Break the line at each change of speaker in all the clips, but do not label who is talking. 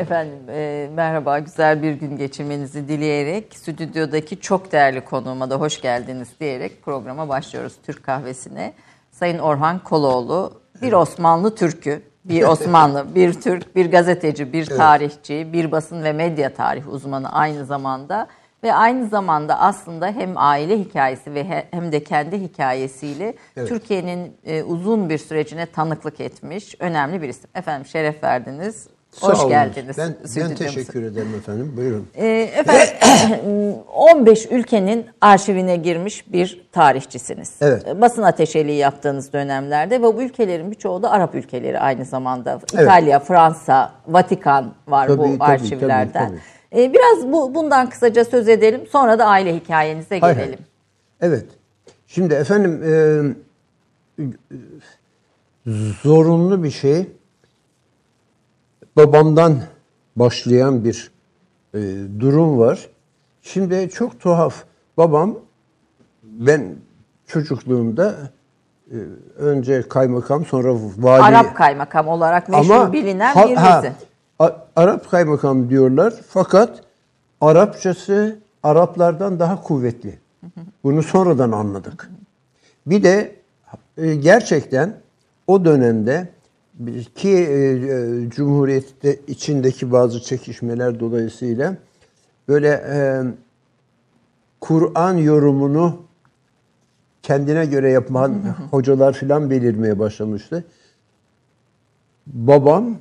Efendim e, merhaba, güzel bir gün geçirmenizi dileyerek stüdyodaki çok değerli konuğuma da hoş geldiniz diyerek programa başlıyoruz Türk Kahvesi'ne. Sayın Orhan Koloğlu, bir Osmanlı Türk'ü, bir Osmanlı, bir Türk, bir gazeteci, bir tarihçi, bir basın ve medya tarih uzmanı aynı zamanda ve aynı zamanda aslında hem aile hikayesi ve hem de kendi hikayesiyle evet. Türkiye'nin e, uzun bir sürecine tanıklık etmiş önemli bir isim. Efendim şeref verdiniz.
Sağ Hoş olun. geldiniz. Ben, ben teşekkür ederim efendim. Buyurun.
Ee, efendim 15 ülkenin arşivine girmiş bir tarihçisiniz. Evet. Basın ateşeliği yaptığınız dönemlerde ve bu ülkelerin birçoğu da Arap ülkeleri aynı zamanda. Evet. İtalya, Fransa, Vatikan var tabii, bu tabii, arşivlerden. Tabii, tabii. Ee, biraz bu bundan kısaca söz edelim. Sonra da aile hikayenize gelelim. Hayır.
Evet. Şimdi efendim e, zorunlu bir şey babamdan başlayan bir e, durum var. Şimdi çok tuhaf. Babam ben çocukluğumda e, önce kaymakam sonra vali.
Arap kaymakam olarak meşhur Ama, bilinen ha, birisi.
Ha, Arap kaymakam diyorlar fakat Arapçası Araplardan daha kuvvetli. Bunu sonradan anladık. Bir de e, gerçekten o dönemde ki e, e, Cumhuriyet'te içindeki bazı çekişmeler dolayısıyla böyle e, Kur'an yorumunu kendine göre yapan hocalar filan belirmeye başlamıştı. Babam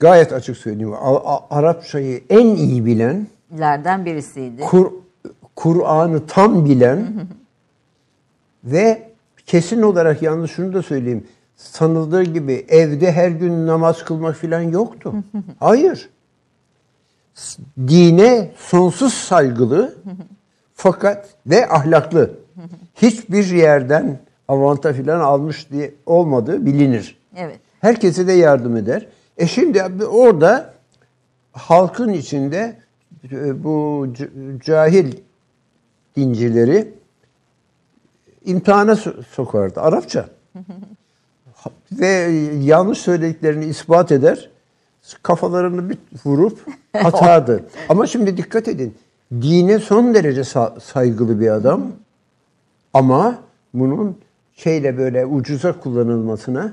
gayet açık söyleyeyim Arapçayı en iyi
bilenlerden birisiydi.
Kur, Kur'an'ı tam bilen ve kesin olarak yanlış şunu da söyleyeyim sanıldığı gibi evde her gün namaz kılmak falan yoktu. Hayır. Dine sonsuz saygılı fakat ve ahlaklı. Hiçbir yerden avanta filan almış diye olmadığı bilinir. Evet. Herkese de yardım eder. E şimdi orada halkın içinde e, bu cahil dincileri imtihana sokardı. Arapça ve yanlış söylediklerini ispat eder. Kafalarını bir vurup atardı. Ama şimdi dikkat edin. Dine son derece saygılı bir adam. Ama bunun şeyle böyle ucuza kullanılmasına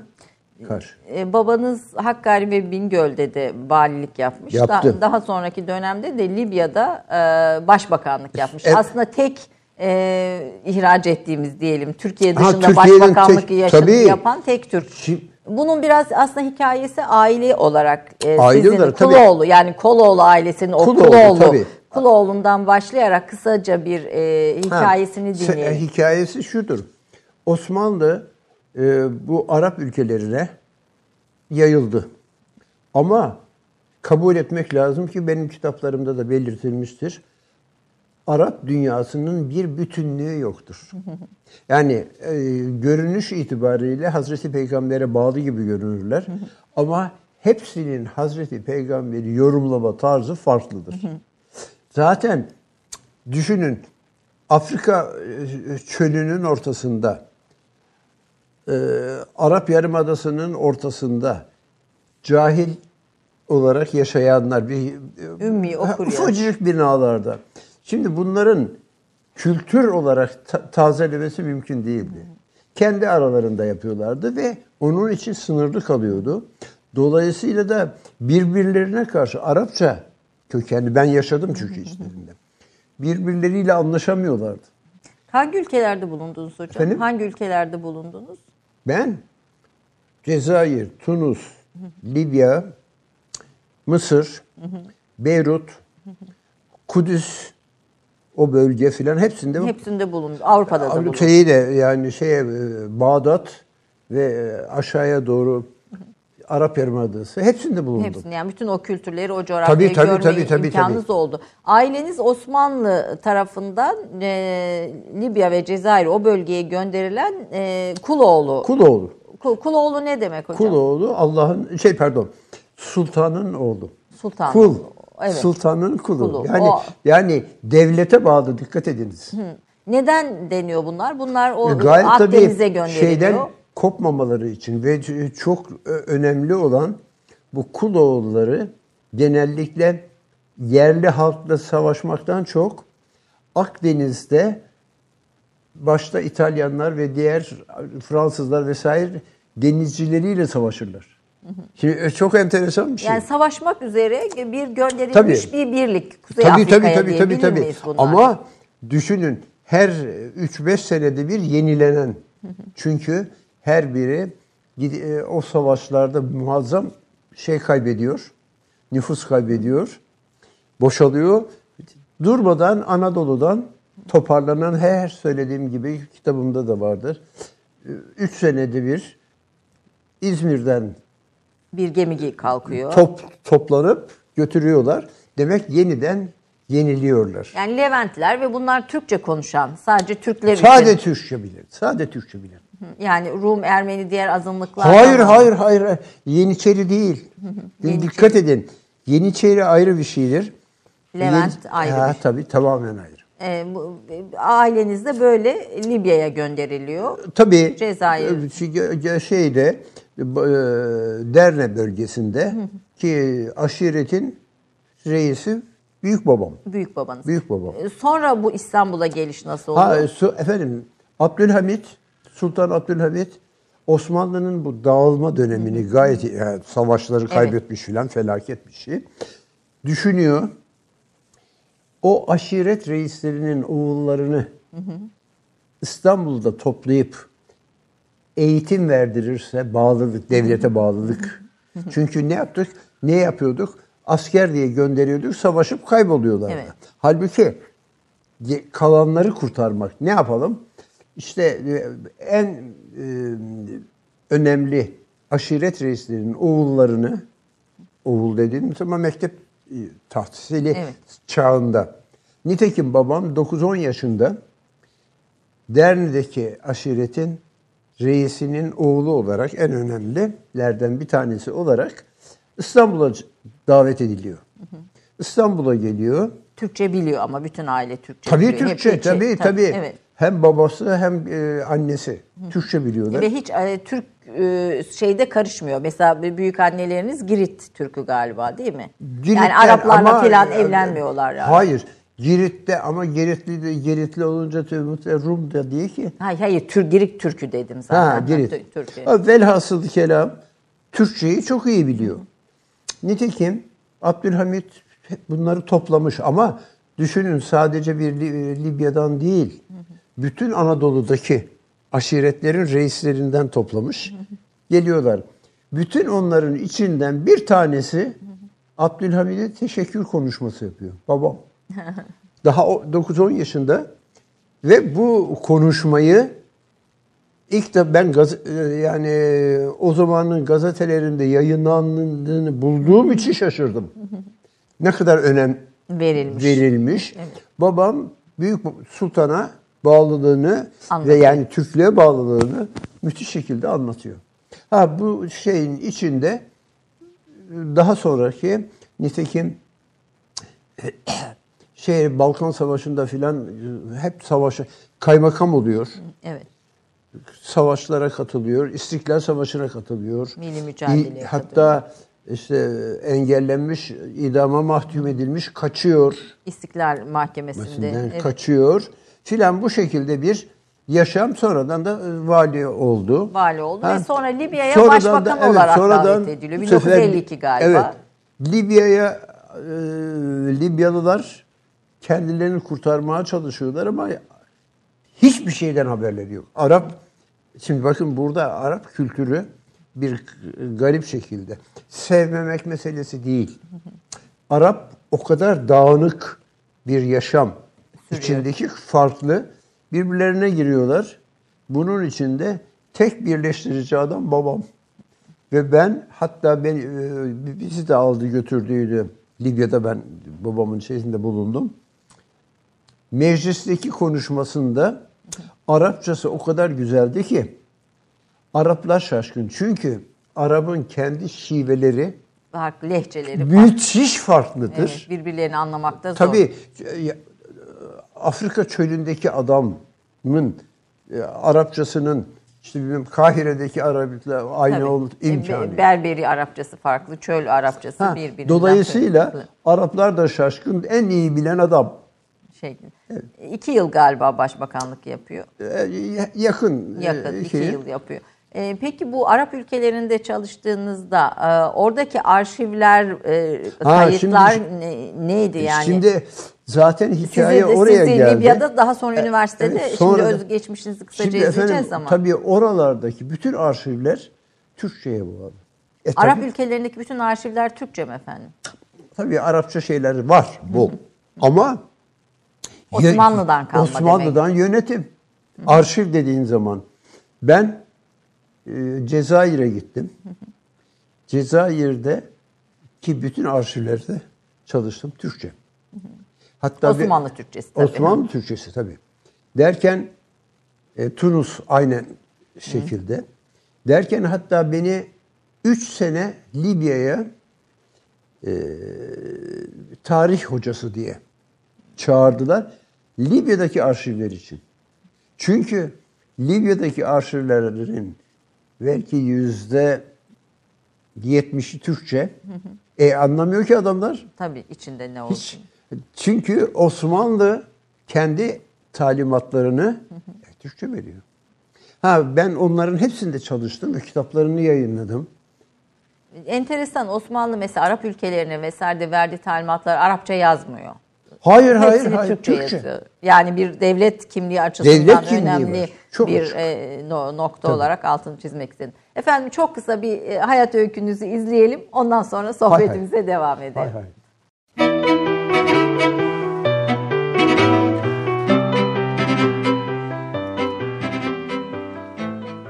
karşı.
Ee, babanız Hakkari ve Bingöl'de de valilik yapmış. Yaptı. Daha, daha sonraki dönemde de Libya'da e, başbakanlık yapmış. Evet. Aslında tek e, ihraç ettiğimiz diyelim Türkiye dışında ha, başbakanlık tek, yaşamı tabii. yapan tek Türk. Şimdi, bunun biraz aslında hikayesi aile olarak e, aile sizin olarak, Kuloğlu tabii. yani Koloğlu ailesinin o Kuloğlu, Kuloğlu tabii. Kuloğlu'ndan başlayarak kısaca bir e, hikayesini ha, dinleyelim.
Hikayesi şudur. Osmanlı e, bu Arap ülkelerine yayıldı. Ama kabul etmek lazım ki benim kitaplarımda da belirtilmiştir. Arap dünyasının bir bütünlüğü yoktur. Yani e, görünüş itibariyle Hazreti Peygamber'e bağlı gibi görünürler. Ama hepsinin Hazreti Peygamber'i yorumlama tarzı farklıdır. Zaten düşünün Afrika e, çölünün ortasında, e, Arap Yarımadası'nın ortasında cahil olarak yaşayanlar bir Ümmi, okur ufacık binalarda Şimdi bunların kültür olarak ta- tazelemesi mümkün değildi. Kendi aralarında yapıyorlardı ve onun için sınırlı kalıyordu. Dolayısıyla da birbirlerine karşı Arapça kökenli ben yaşadım çünkü içlerinde. Birbirleriyle anlaşamıyorlardı.
Hangi ülkelerde bulundunuz hocam? Efendim? Hangi ülkelerde bulundunuz?
Ben Cezayir, Tunus, Libya, Mısır, Beyrut, Kudüs, o bölge filan hepsinde
hepsinde bulundu. Avrupa'da da bulundu.
Şeyi de yani şeye e, Bağdat ve e, aşağıya doğru Arap Yarımadası hepsinde bulundu. Hepsinde
yani bütün o kültürleri, o coğrafyayı tabii, tabii, görme tabii, tabii, imkanınız tabii. oldu. Aileniz Osmanlı tarafından e, Libya ve Cezayir o bölgeye gönderilen e, Kuloğlu.
Kuloğlu.
Kul, Kuloğlu ne demek hocam?
Kuloğlu Allah'ın şey pardon sultanın oğlu.
Sultan.
Kul. Evet. Sultanın kulu. kulu. Yani o. yani devlete bağlı dikkat ediniz. Hı.
Neden deniyor bunlar? Bunlar o e, Gayet Akdeniz'e gönderiliyor. Şeyden
kopmamaları için ve çok önemli olan bu kul oğulları genellikle yerli halkla savaşmaktan çok Akdeniz'de başta İtalyanlar ve diğer Fransızlar vesaire denizcileriyle savaşırlar. Şimdi e, çok enteresan bir şey.
Yani savaşmak üzere bir gönderilmiş
Tabii.
bir birlik Kuzey
tabii tabii
Afrika'ya
tabii tabii tabii.
bunlar?
Ama düşünün her 3-5 senede bir yenilenen. Çünkü her biri e, o savaşlarda muazzam şey kaybediyor. Nüfus kaybediyor. Boşalıyor. Durmadan Anadolu'dan toparlanan her söylediğim gibi kitabımda da vardır. 3 senede bir İzmir'den
bir gemi kalkıyor.
top toplanıp götürüyorlar. Demek yeniden yeniliyorlar.
Yani Leventler ve bunlar Türkçe konuşan, sadece Türkler
Sade
için.
Türkçe bilir. Sade Türkçe bilir.
Yani Rum, Ermeni, diğer azınlıklar.
Hayır, hayır, hayır. Yeniçeri değil. Dikkat edin. Yeniçeri ayrı bir şeydir.
Levent
Yeni-
ayrı
Ha,
bir-
Tabii tamamen ayrı.
E, bu- e, aileniz de böyle Libya'ya gönderiliyor.
Tabii
Cezayir.
e, şey- şeyde e, Derne bölgesinde ki aşiretin reisi büyük babam.
Büyük babanız.
Büyük babam.
E, Sonra bu İstanbul'a geliş nasıl oldu?
Ha, su- efendim Abdülhamit, Sultan Abdülhamit Osmanlı'nın bu dağılma dönemini gayet yani savaşları kaybetmiş filan felaket bir şey. Düşünüyor. O aşiret reislerinin oğullarını İstanbul'da toplayıp eğitim verdirirse bağlılık, devlete bağlılık. Çünkü ne yaptık? Ne yapıyorduk? Asker diye gönderiyorduk, savaşıp kayboluyorlardı.
Evet.
Halbuki kalanları kurtarmak. Ne yapalım? İşte e, en e, önemli aşiret reislerinin oğullarını, oğul dediğim zaman mektep e, tahsili
Evet.
çağında. Nitekim babam 9-10 yaşında Derne'deki aşiretin reisinin oğlu olarak en önemlilerden bir tanesi olarak İstanbul'a davet ediliyor. İstanbul'a geliyor.
Türkçe biliyor ama bütün aile Türkçe
Tabii
biliyor. Hep
Türkçe, tabii tabii.
Evet.
Hem babası hem e, annesi Türkçe biliyorlar.
Ve hiç e, Türk e, şeyde karışmıyor. Mesela büyük anneleriniz Girit Türk'ü galiba değil mi? yani
Girit'ten
Araplarla
ama-
falan evlenmiyorlar yani.
Hayır. Girit'te ama Giritli de Giritli olunca Rum da değil ki.
Hayır, hayır Türk Girit Türk'ü dedim zaten.
Ha, Girit.
Tü- Türk'ü.
Ha, Velhasıl kelam Türkçeyi çok iyi biliyor. Nitekim Abdülhamit bunları toplamış ama düşünün sadece bir Li- Libya'dan değil, bütün Anadolu'daki aşiretlerin reislerinden toplamış. Geliyorlar. Bütün onların içinden bir tanesi Abdülhamid'e teşekkür konuşması yapıyor. Babam. Daha o 9-10 yaşında ve bu konuşmayı ilk de ben gaz, e, yani o zamanın gazetelerinde yayınlandığını bulduğum için şaşırdım. Ne kadar önem
Verilmiş.
verilmiş. Babam büyük sultana bağlılığını
Anlatıyor.
ve yani Türklüğe bağlılığını müthiş şekilde anlatıyor. Ha bu şeyin içinde daha sonraki nitekim şey Balkan Savaşı'nda filan hep savaşı kaymakam oluyor.
Evet.
Savaşlara katılıyor. İstiklal Savaşı'na katılıyor.
Milli mücadeleye
Hatta işte engellenmiş, idama mahkum edilmiş, kaçıyor.
İstiklal Mahkemesi'nde. Evet.
kaçıyor. Filan bu şekilde bir yaşam sonradan da e, vali oldu.
Vali oldu ve sonra Libya'ya
Sonradan
başbakan olarak davet ediliyor.
bu sefer-
1952 galiba.
Evet. Libya'ya e, Libyalılar kendilerini kurtarmaya çalışıyorlar ama hiçbir şeyden haberleri yok. Arap şimdi bakın burada Arap kültürü bir garip şekilde sevmemek meselesi değil. Arap o kadar dağınık bir yaşam içindeki farklı birbirlerine giriyorlar. Bunun içinde tek birleştirici adam babam. Ve ben hatta beni e, bizi de aldı götürdüydü. Libya'da ben babamın şeyinde bulundum. Meclisteki konuşmasında Arapçası o kadar güzeldi ki Araplar şaşkın. Çünkü Arap'ın kendi şiveleri
Farklı lehçeleri
müthiş farklıdır.
Evet, birbirlerini anlamakta zor.
Tabii e, Afrika çölündeki adamın e, Arapçasının işte bilmem Kahire'deki Arap'la aynı
Tabii.
ol
E,
imkanı.
Be- Berberi Arapçası farklı, çöl Arapçası
Ha,
birbirinden
dolayısıyla
farklı.
Araplar da şaşkın, en iyi bilen adam.
Şey. İki yıl galiba başbakanlık yapıyor.
Ee, yakın.
Yakın
e,
iki
şeye.
yıl yapıyor. Ee, peki bu Arap ülkelerinde çalıştığınızda e, oradaki arşivler, e,
Ha,
kayıtlar
şimdi-
ne- neydi yani?
Şimdi zaten
Sizi
hikaye
de-
oraya
sizi
geldi.
Libya'da daha sonra
E,
üniversitede
evet,
şimdi
sonra da-
özgeçmişinizi kısaca
Şimdi efendim
izleyeceğiz ama.
tabii oralardaki bütün arşivler Türkçe'ye bağlı. E,
Arap
tabii,
ülkelerindeki bütün arşivler Türkçe mi efendim?
tabii Arapça şeyler var bu. Ama
Osmanlı'dan kalma
Osmanlı'dan yönetim. Arşiv dediğin zaman ben e, Cezayir'e gittim. Cezayir'de ki bütün arşivlerde çalıştım Türkçe. Hatta bir-
Osmanlı Türkçesi tabii.
Osmanlı Türkçesi tabii. Derken e, Tunus aynen şekilde. Derken hatta beni 3 sene Libya'ya e, tarih hocası diye çağırdılar. Libya'daki arşivler için. Çünkü Libya'daki arşivlerin belki yüzde yetmişi Türkçe. E anlamıyor ki adamlar.
Tabii içinde ne
Hiç.
olsun.
Çünkü Osmanlı kendi talimatlarını e, Türkçe veriyor. Ha ben onların hepsinde çalıştım ve kitaplarını yayınladım.
Enteresan Osmanlı mesela Arap ülkelerine vesaire de verdiği talimatlar Arapça yazmıyor.
Hayır hayır
Hepsini
hayır
Türkçe,
Türkçe.
yazıyor. Yani bir devlet kimliği açısından
Devlet kimliği
önemli
var. Çok
bir
açık.
e, no- nokta olarak altını çizmek istedim. Efendim çok kısa bir e, hayat öykünüzü izleyelim. Ondan sonra sohbetimize devam edelim.
Hay hay.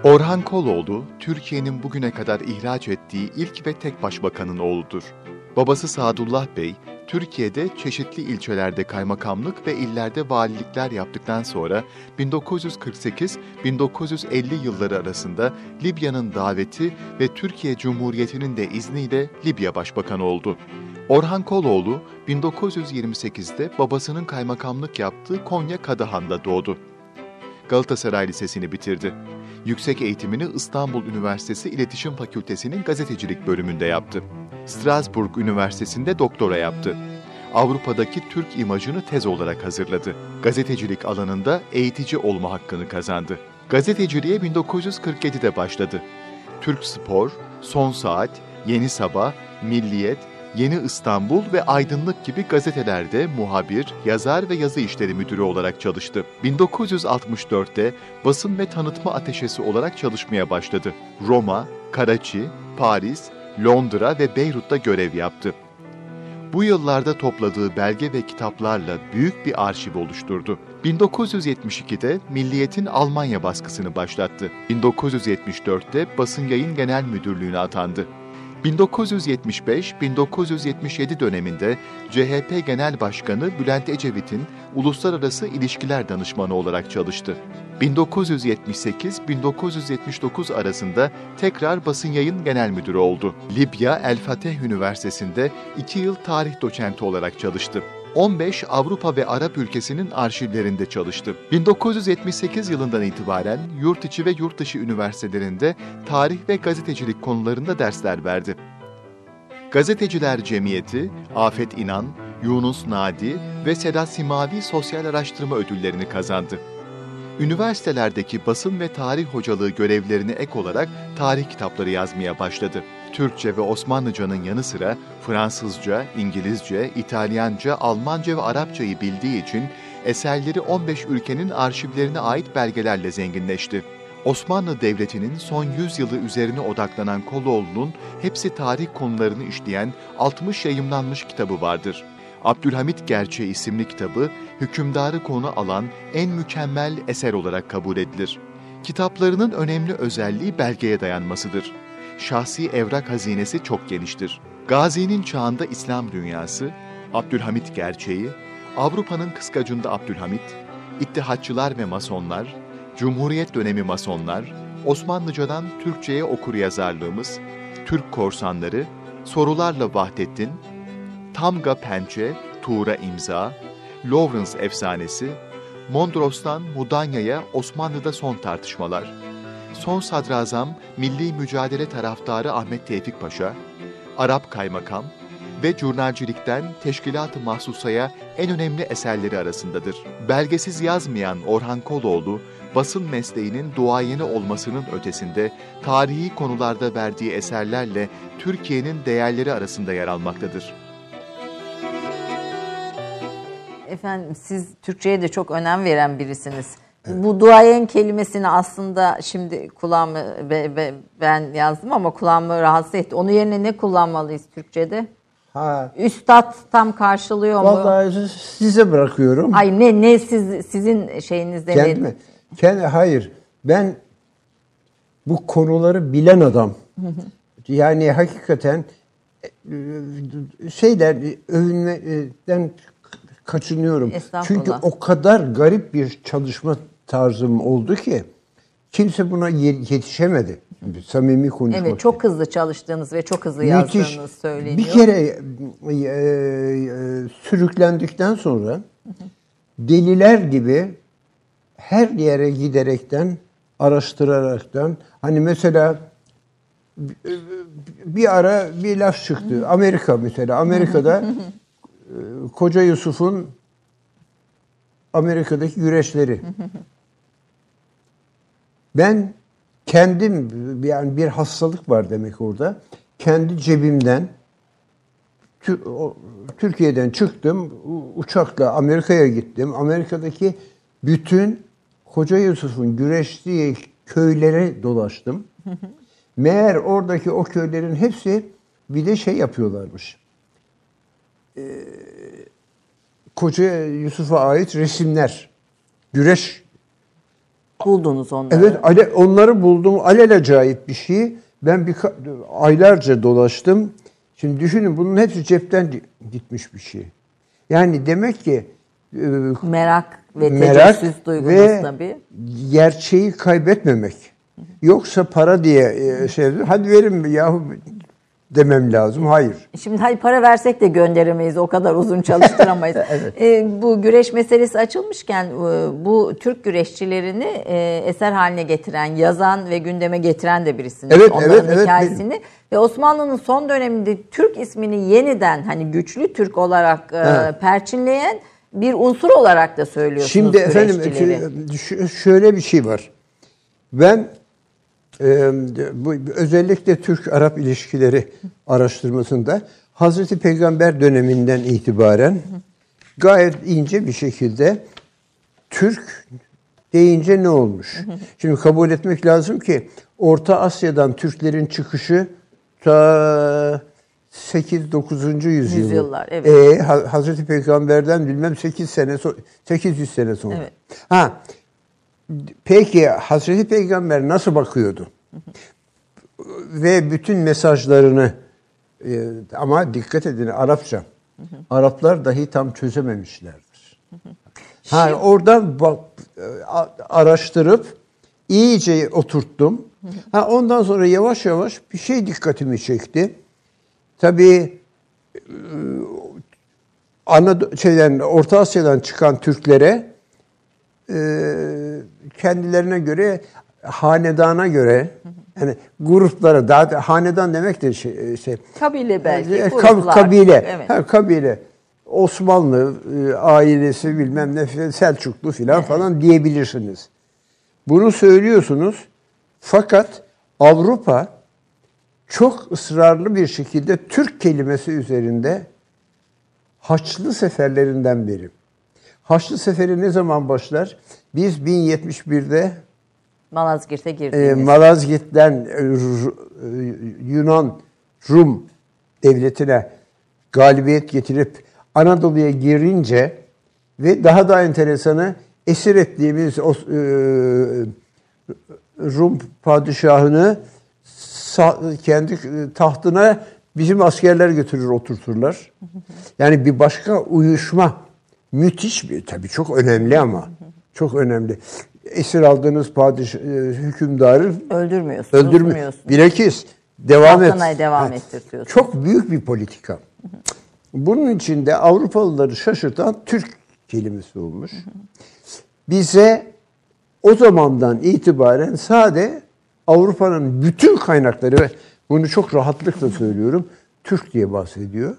Orhan Koloğlu, Türkiye'nin bugüne kadar ihraç ettiği ilk ve tek başbakanın oğludur. Babası Sadullah Bey, Türkiye'de çeşitli ilçelerde kaymakamlık ve illerde valilikler yaptıktan sonra 1948-1950 yılları arasında Libya'nın daveti ve Türkiye Cumhuriyeti'nin de izniyle Libya Başbakanı oldu. Orhan Koloğlu 1928'de babasının kaymakamlık yaptığı Konya Kadahan'da doğdu. Galatasaray Lisesi'ni bitirdi. Yüksek eğitimini İstanbul Üniversitesi İletişim Fakültesi'nin gazetecilik bölümünde yaptı. Strasbourg Üniversitesi'nde doktora yaptı. Avrupa'daki Türk imajını tez olarak hazırladı. Gazetecilik alanında eğitici olma hakkını kazandı. Gazeteciliğe 1947'de başladı. Türk Spor, Son Saat, Yeni Sabah, Milliyet, Yeni İstanbul ve Aydınlık gibi gazetelerde muhabir, yazar ve yazı işleri müdürü olarak çalıştı. 1964'te basın ve tanıtma ateşesi olarak çalışmaya başladı. Roma, Karaçi, Paris, Londra ve Beyrut'ta görev yaptı. Bu yıllarda topladığı belge ve kitaplarla büyük bir arşiv oluşturdu. 1972'de Milliyet'in Almanya baskısını başlattı. 1974'te Basın Yayın Genel Müdürlüğü'ne atandı. 1975-1977 döneminde CHP Genel Başkanı Bülent Ecevit'in Uluslararası İlişkiler Danışmanı olarak çalıştı. 1978-1979 arasında tekrar Basın Yayın Genel Müdürü oldu. Libya El Fateh Üniversitesi'nde 2 yıl tarih doçenti olarak çalıştı. 15 Avrupa ve Arap ülkesinin arşivlerinde çalıştı. 1978 yılından itibaren yurt içi ve yurt dışı üniversitelerinde tarih ve gazetecilik konularında dersler verdi. Gazeteciler Cemiyeti, Afet İnan, Yunus Nadi ve Sedat Simavi Sosyal Araştırma Ödüllerini kazandı. Üniversitelerdeki basın ve tarih hocalığı görevlerine ek olarak tarih kitapları yazmaya başladı. Türkçe ve Osmanlıcanın yanı sıra Fransızca, İngilizce, İtalyanca, Almanca ve Arapçayı bildiği için eserleri 15 ülkenin arşivlerine ait belgelerle zenginleşti. Osmanlı Devleti'nin son 100 yılı üzerine odaklanan Koloğlu'nun hepsi tarih konularını işleyen 60 yayımlanmış kitabı vardır. Abdülhamit Gerçeği isimli kitabı hükümdarı konu alan en mükemmel eser olarak kabul edilir. Kitaplarının önemli özelliği belgeye dayanmasıdır. Şahsi evrak hazinesi çok geniştir. Gazi'nin çağında İslam dünyası, Abdülhamit Gerçeği, Avrupa'nın kıskacında Abdülhamit, İttihatçılar ve Masonlar, Cumhuriyet dönemi Masonlar, Osmanlıcadan Türkçe'ye okur yazarlığımız, Türk korsanları, Sorularla Vahdettin, Tamga Pençe, Tuğra İmza, Lawrence Efsanesi, Mondros'tan Mudanya'ya Osmanlı'da son tartışmalar, son sadrazam, milli mücadele taraftarı Ahmet Tevfik Paşa, Arap kaymakam ve jurnalcilikten teşkilat-ı mahsusaya en önemli eserleri arasındadır. Belgesiz yazmayan Orhan Koloğlu, basın mesleğinin duayeni olmasının ötesinde tarihi konularda verdiği eserlerle Türkiye'nin değerleri arasında yer almaktadır.
Efendim siz Türkçe'ye de çok önem veren birisiniz. Bu duayen kelimesini aslında şimdi kulağımı ve, ve ben yazdım ama kulağımı rahatsız etti. Onun yerine ne kullanmalıyız Türkçe'de?
Ha,
Üstad tam karşılıyor mu?
vallahi size bırakıyorum.
Ay ne ne siz sizin şeyinizde
Kendi
ne?
mi? Kendi, hayır. Ben bu konuları bilen adam. yani hakikaten e, şeyler övünmeden kaçınıyorum. Çünkü o kadar garip bir çalışma tarzım oldu ki kimse buna ye- yetişemedi. Samimi konuşmak.
Evet çok hızlı çalıştığınız ve çok hızlı
Müthiş.
yazdığınız söyleniyor.
Bir kere e, e, sürüklendikten sonra deliler gibi her yere giderekten, araştıraraktan hani mesela bir ara bir laf çıktı. Amerika mesela. Amerika'da e, Koca Yusuf'un Amerika'daki güreşleri. Ben kendim yani bir hastalık var demek orada. Kendi cebimden Türkiye'den çıktım. Uçakla Amerika'ya gittim. Amerika'daki bütün Koca Yusuf'un güreştiği köylere dolaştım. Meğer oradaki o köylerin hepsi bir de şey yapıyorlarmış. Ee, Koca Yusuf'a ait resimler. Güreş
Buldunuz onları.
Evet, ale, onları buldum. Alelacayip bir şey. Ben bir aylarca dolaştım. Şimdi düşünün bunun hepsi cepten gitmiş bir şey. Yani demek ki e,
Merak ve
merak
tecessüs duygunuz
ve
tabii.
gerçeği kaybetmemek. Yoksa para diye e, şey hadi verin yahu demem lazım. Hayır.
Şimdi hadi para versek de gönderemeyiz. O kadar uzun çalıştıramayız. Ee, bu güreş meselesi açılmışken e, bu Türk güreşçilerini e, eser haline getiren, yazan ve gündeme getiren de birisiniz.
Evet,
Onların
evet, evet,
hikayesini. Ve Osmanlı'nın son döneminde Türk ismini yeniden hani güçlü Türk olarak e,
Evet.
perçinleyen bir unsur olarak da söylüyorsunuz
Şimdi efendim şöyle bir şey var. Ben e, bu özellikle Türk-Arap ilişkileri araştırmasında Hazreti Peygamber döneminden itibaren gayet ince bir şekilde Türk deyince ne olmuş? Şimdi kabul etmek lazım ki Orta Asya'dan Türklerin çıkışı ta 8-9. yüzyıl.
Yüzyıllar, evet.
Ee, Ha- Hazreti Peygamber'den bilmem 8 sene so- 800 sene sonra.
Evet.
Ha. Peki Hazreti Peygamber nasıl bakıyordu? Ve bütün mesajlarını e, ama dikkat edin Arapça. Araplar dahi tam çözememişlerdir. Ha, oradan bak, araştırıp iyice oturttum. Ha, ondan sonra yavaş yavaş bir şey dikkatimi çekti. Tabii e, Anadolu şeyden Orta Asya'dan çıkan Türklere e, kendilerine göre hanedana göre yani gruplara daha da- hanedan demek de şey, şey
Kabile belki,
e,
gruplar.
kabile
Evet.
ha, kabile Osmanlı e, ailesi bilmem ne Selçuklu filan falan diyebilirsiniz. Bunu söylüyorsunuz fakat Avrupa çok ısrarlı bir şekilde Türk kelimesi üzerinde Haçlı seferlerinden beri. Haçlı seferi ne zaman başlar? Biz 1071'de
Malazgirt'e
e,
girdiniz.
Malazgirt'ten e, R- e, Yunan Rum devletine galibiyet getirip Anadolu'ya girince ve daha da enteresanı esir ettiğimiz o, e, Rum padişahını kendi tahtına bizim askerler götürür oturturlar. Yani bir başka uyuşma müthiş bir tabii çok önemli ama çok önemli. Esir aldığınız padişah e, hükümdarı
Öldürmüyorsunuz.
öldürmüyor.
unutmuyorsunuz.
Bilakis devam et.
Tahtına devam
Ha,
ettirtiyorsunuz.
Çok büyük bir politika. Bunun içinde Avrupalıları şaşırtan Türk kelimesi olmuş. Bize o zamandan itibaren sade Avrupa'nın bütün kaynakları ve bunu çok rahatlıkla söylüyorum. Türk diye bahsediyor.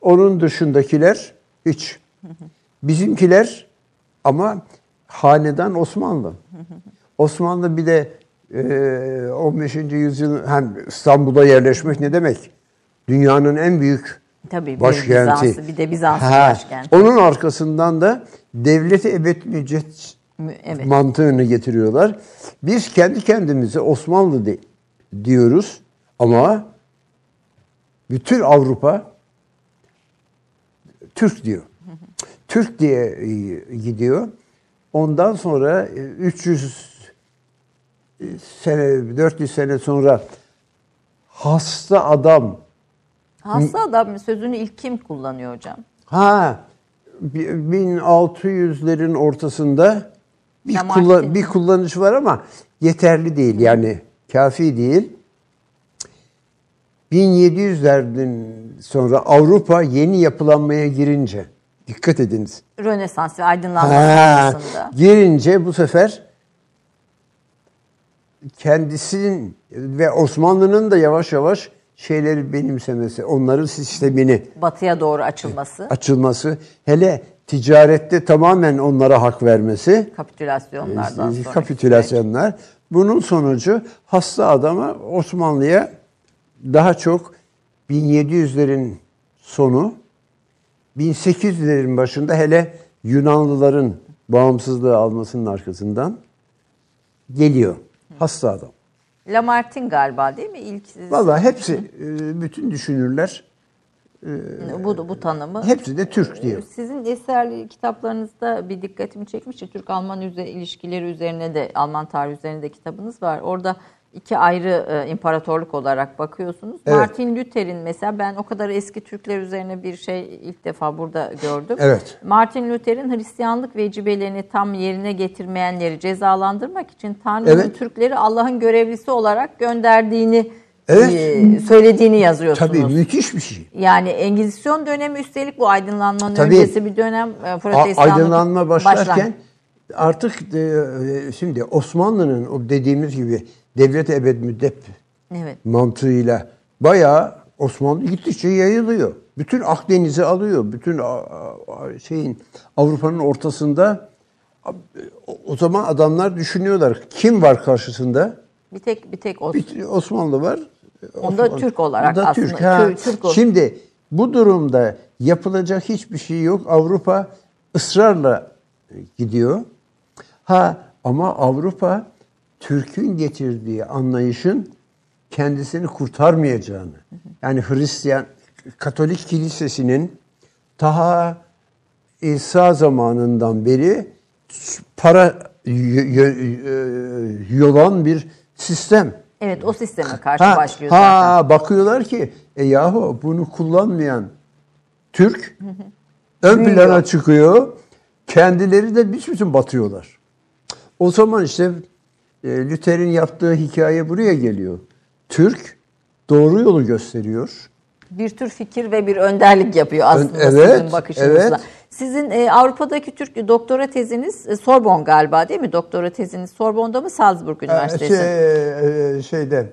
Onun dışındakiler hiç. Bizimkiler ama hanedan Osmanlı. Osmanlı bir de e, 15. yüzyıl hem İstanbul'a yerleşmek ne demek? Dünyanın en büyük
Tabii bir
başkenti.
Bizans'ı, bir de Bizans'ın
Ha,
başkenti.
Onun arkasından da devleti ebed müccet
Mü- Evet.
mantığını getiriyorlar. Biz kendi kendimize Osmanlı de- diyoruz ama bütün Avrupa Türk diyor. Türk diye e, gidiyor. Ondan sonra e, 300 sene 400 sene sonra hasta adam
Hasta adam sözünü ilk kim kullanıyor hocam?
Ha, bi- 1600'lerin ortasında bir, kullan- bir kullanış var ama yeterli değil yani kafi değil. 1700'lerden sonra Avrupa yeni yapılanmaya girince dikkat ediniz.
Rönesans ve aydınlanma
Ha, girince bu sefer kendisinin ve Osmanlı'nın da yavaş yavaş şeyleri benimsemesi, onların sistemini
Batıya doğru açılması,
açılması, hele ticarette tamamen onlara hak vermesi,
kapitülasyonlardan sonra.
kapitülasyonlar. Bunun sonucu hasta adama Osmanlı'ya daha çok 1700'lerin sonu, 1800'lerin başında hele Yunanlıların bağımsızlığı almasının arkasından geliyor. Hasta adam.
Lamartine galiba değil mi? İlk
Vallahi hepsi, e, bütün düşünürler
bu, bu tanımı.
hepsi de Türk diyor.
Sizin eserli kitaplarınızda bir dikkatimi çekmişti. Türk-Alman ilişkileri üzerine de, Alman tarihi üzerine de kitabınız var. Orada iki ayrı e, imparatorluk olarak bakıyorsunuz.
Evet.
Martin Luther'in mesela ben o kadar eski Türkler üzerine bir şey ilk defa burada gördüm.
Evet.
Martin Luther'in Hristiyanlık vecibelerini tam yerine getirmeyenleri cezalandırmak için Tanrı'nın
Evet.
Türkleri Allah'ın görevlisi olarak gönderdiğini
Evet.
e, söylediğini yazıyorsunuz.
Tabii müthiş bir şey.
Yani Engizisyon dönemi üstelik bu aydınlanmanın
Tabii.
öncesi bir dönem e,
aydınlanma başlarken
başlangıç.
artık e, şimdi Osmanlı'nın o dediğimiz gibi devlet ebed müddet
Evet.
mantığıyla bayağı Osmanlı gittikçe yayılıyor. Bütün Akdeniz'i alıyor. Bütün şeyin Avrupa'nın ortasında o- zaman adamlar düşünüyorlar. Kim var karşısında?
Bir tek bir tek o.
Bir Osmanlı var.
Onda
Osmanlı-
Türk olarak
Onda
aslında.
Türk. Ha.
Türk- Türk o.
Şimdi bu durumda yapılacak hiçbir şey yok. Avrupa ısrarla gidiyor. Ha ama Avrupa Türk'ün getirdiği anlayışın kendisini kurtarmayacağını. Yani Hristiyan Katolik Kilisesi'nin daha İsa zamanından beri para yolan bir sistem.
Evet o sisteme karşı
Ha,
başlıyor
ha
zaten.
bakıyorlar ki e yahu bunu kullanmayan Türk ön plana çıkıyor. Kendileri de bütün batıyorlar. O zaman işte e, Luther'in yaptığı hikaye buraya geliyor. Türk doğru yolu gösteriyor.
Bir tür fikir ve bir önderlik yapıyor aslında
evet,
sizin bakışınızla.
evet.
Sizin e, Avrupa'daki Türk doktora teziniz e, Sorbon galiba değil mi? Doktora teziniz Sorbon'da mı Salzburg Üniversitesi?
Şey, e, şeyde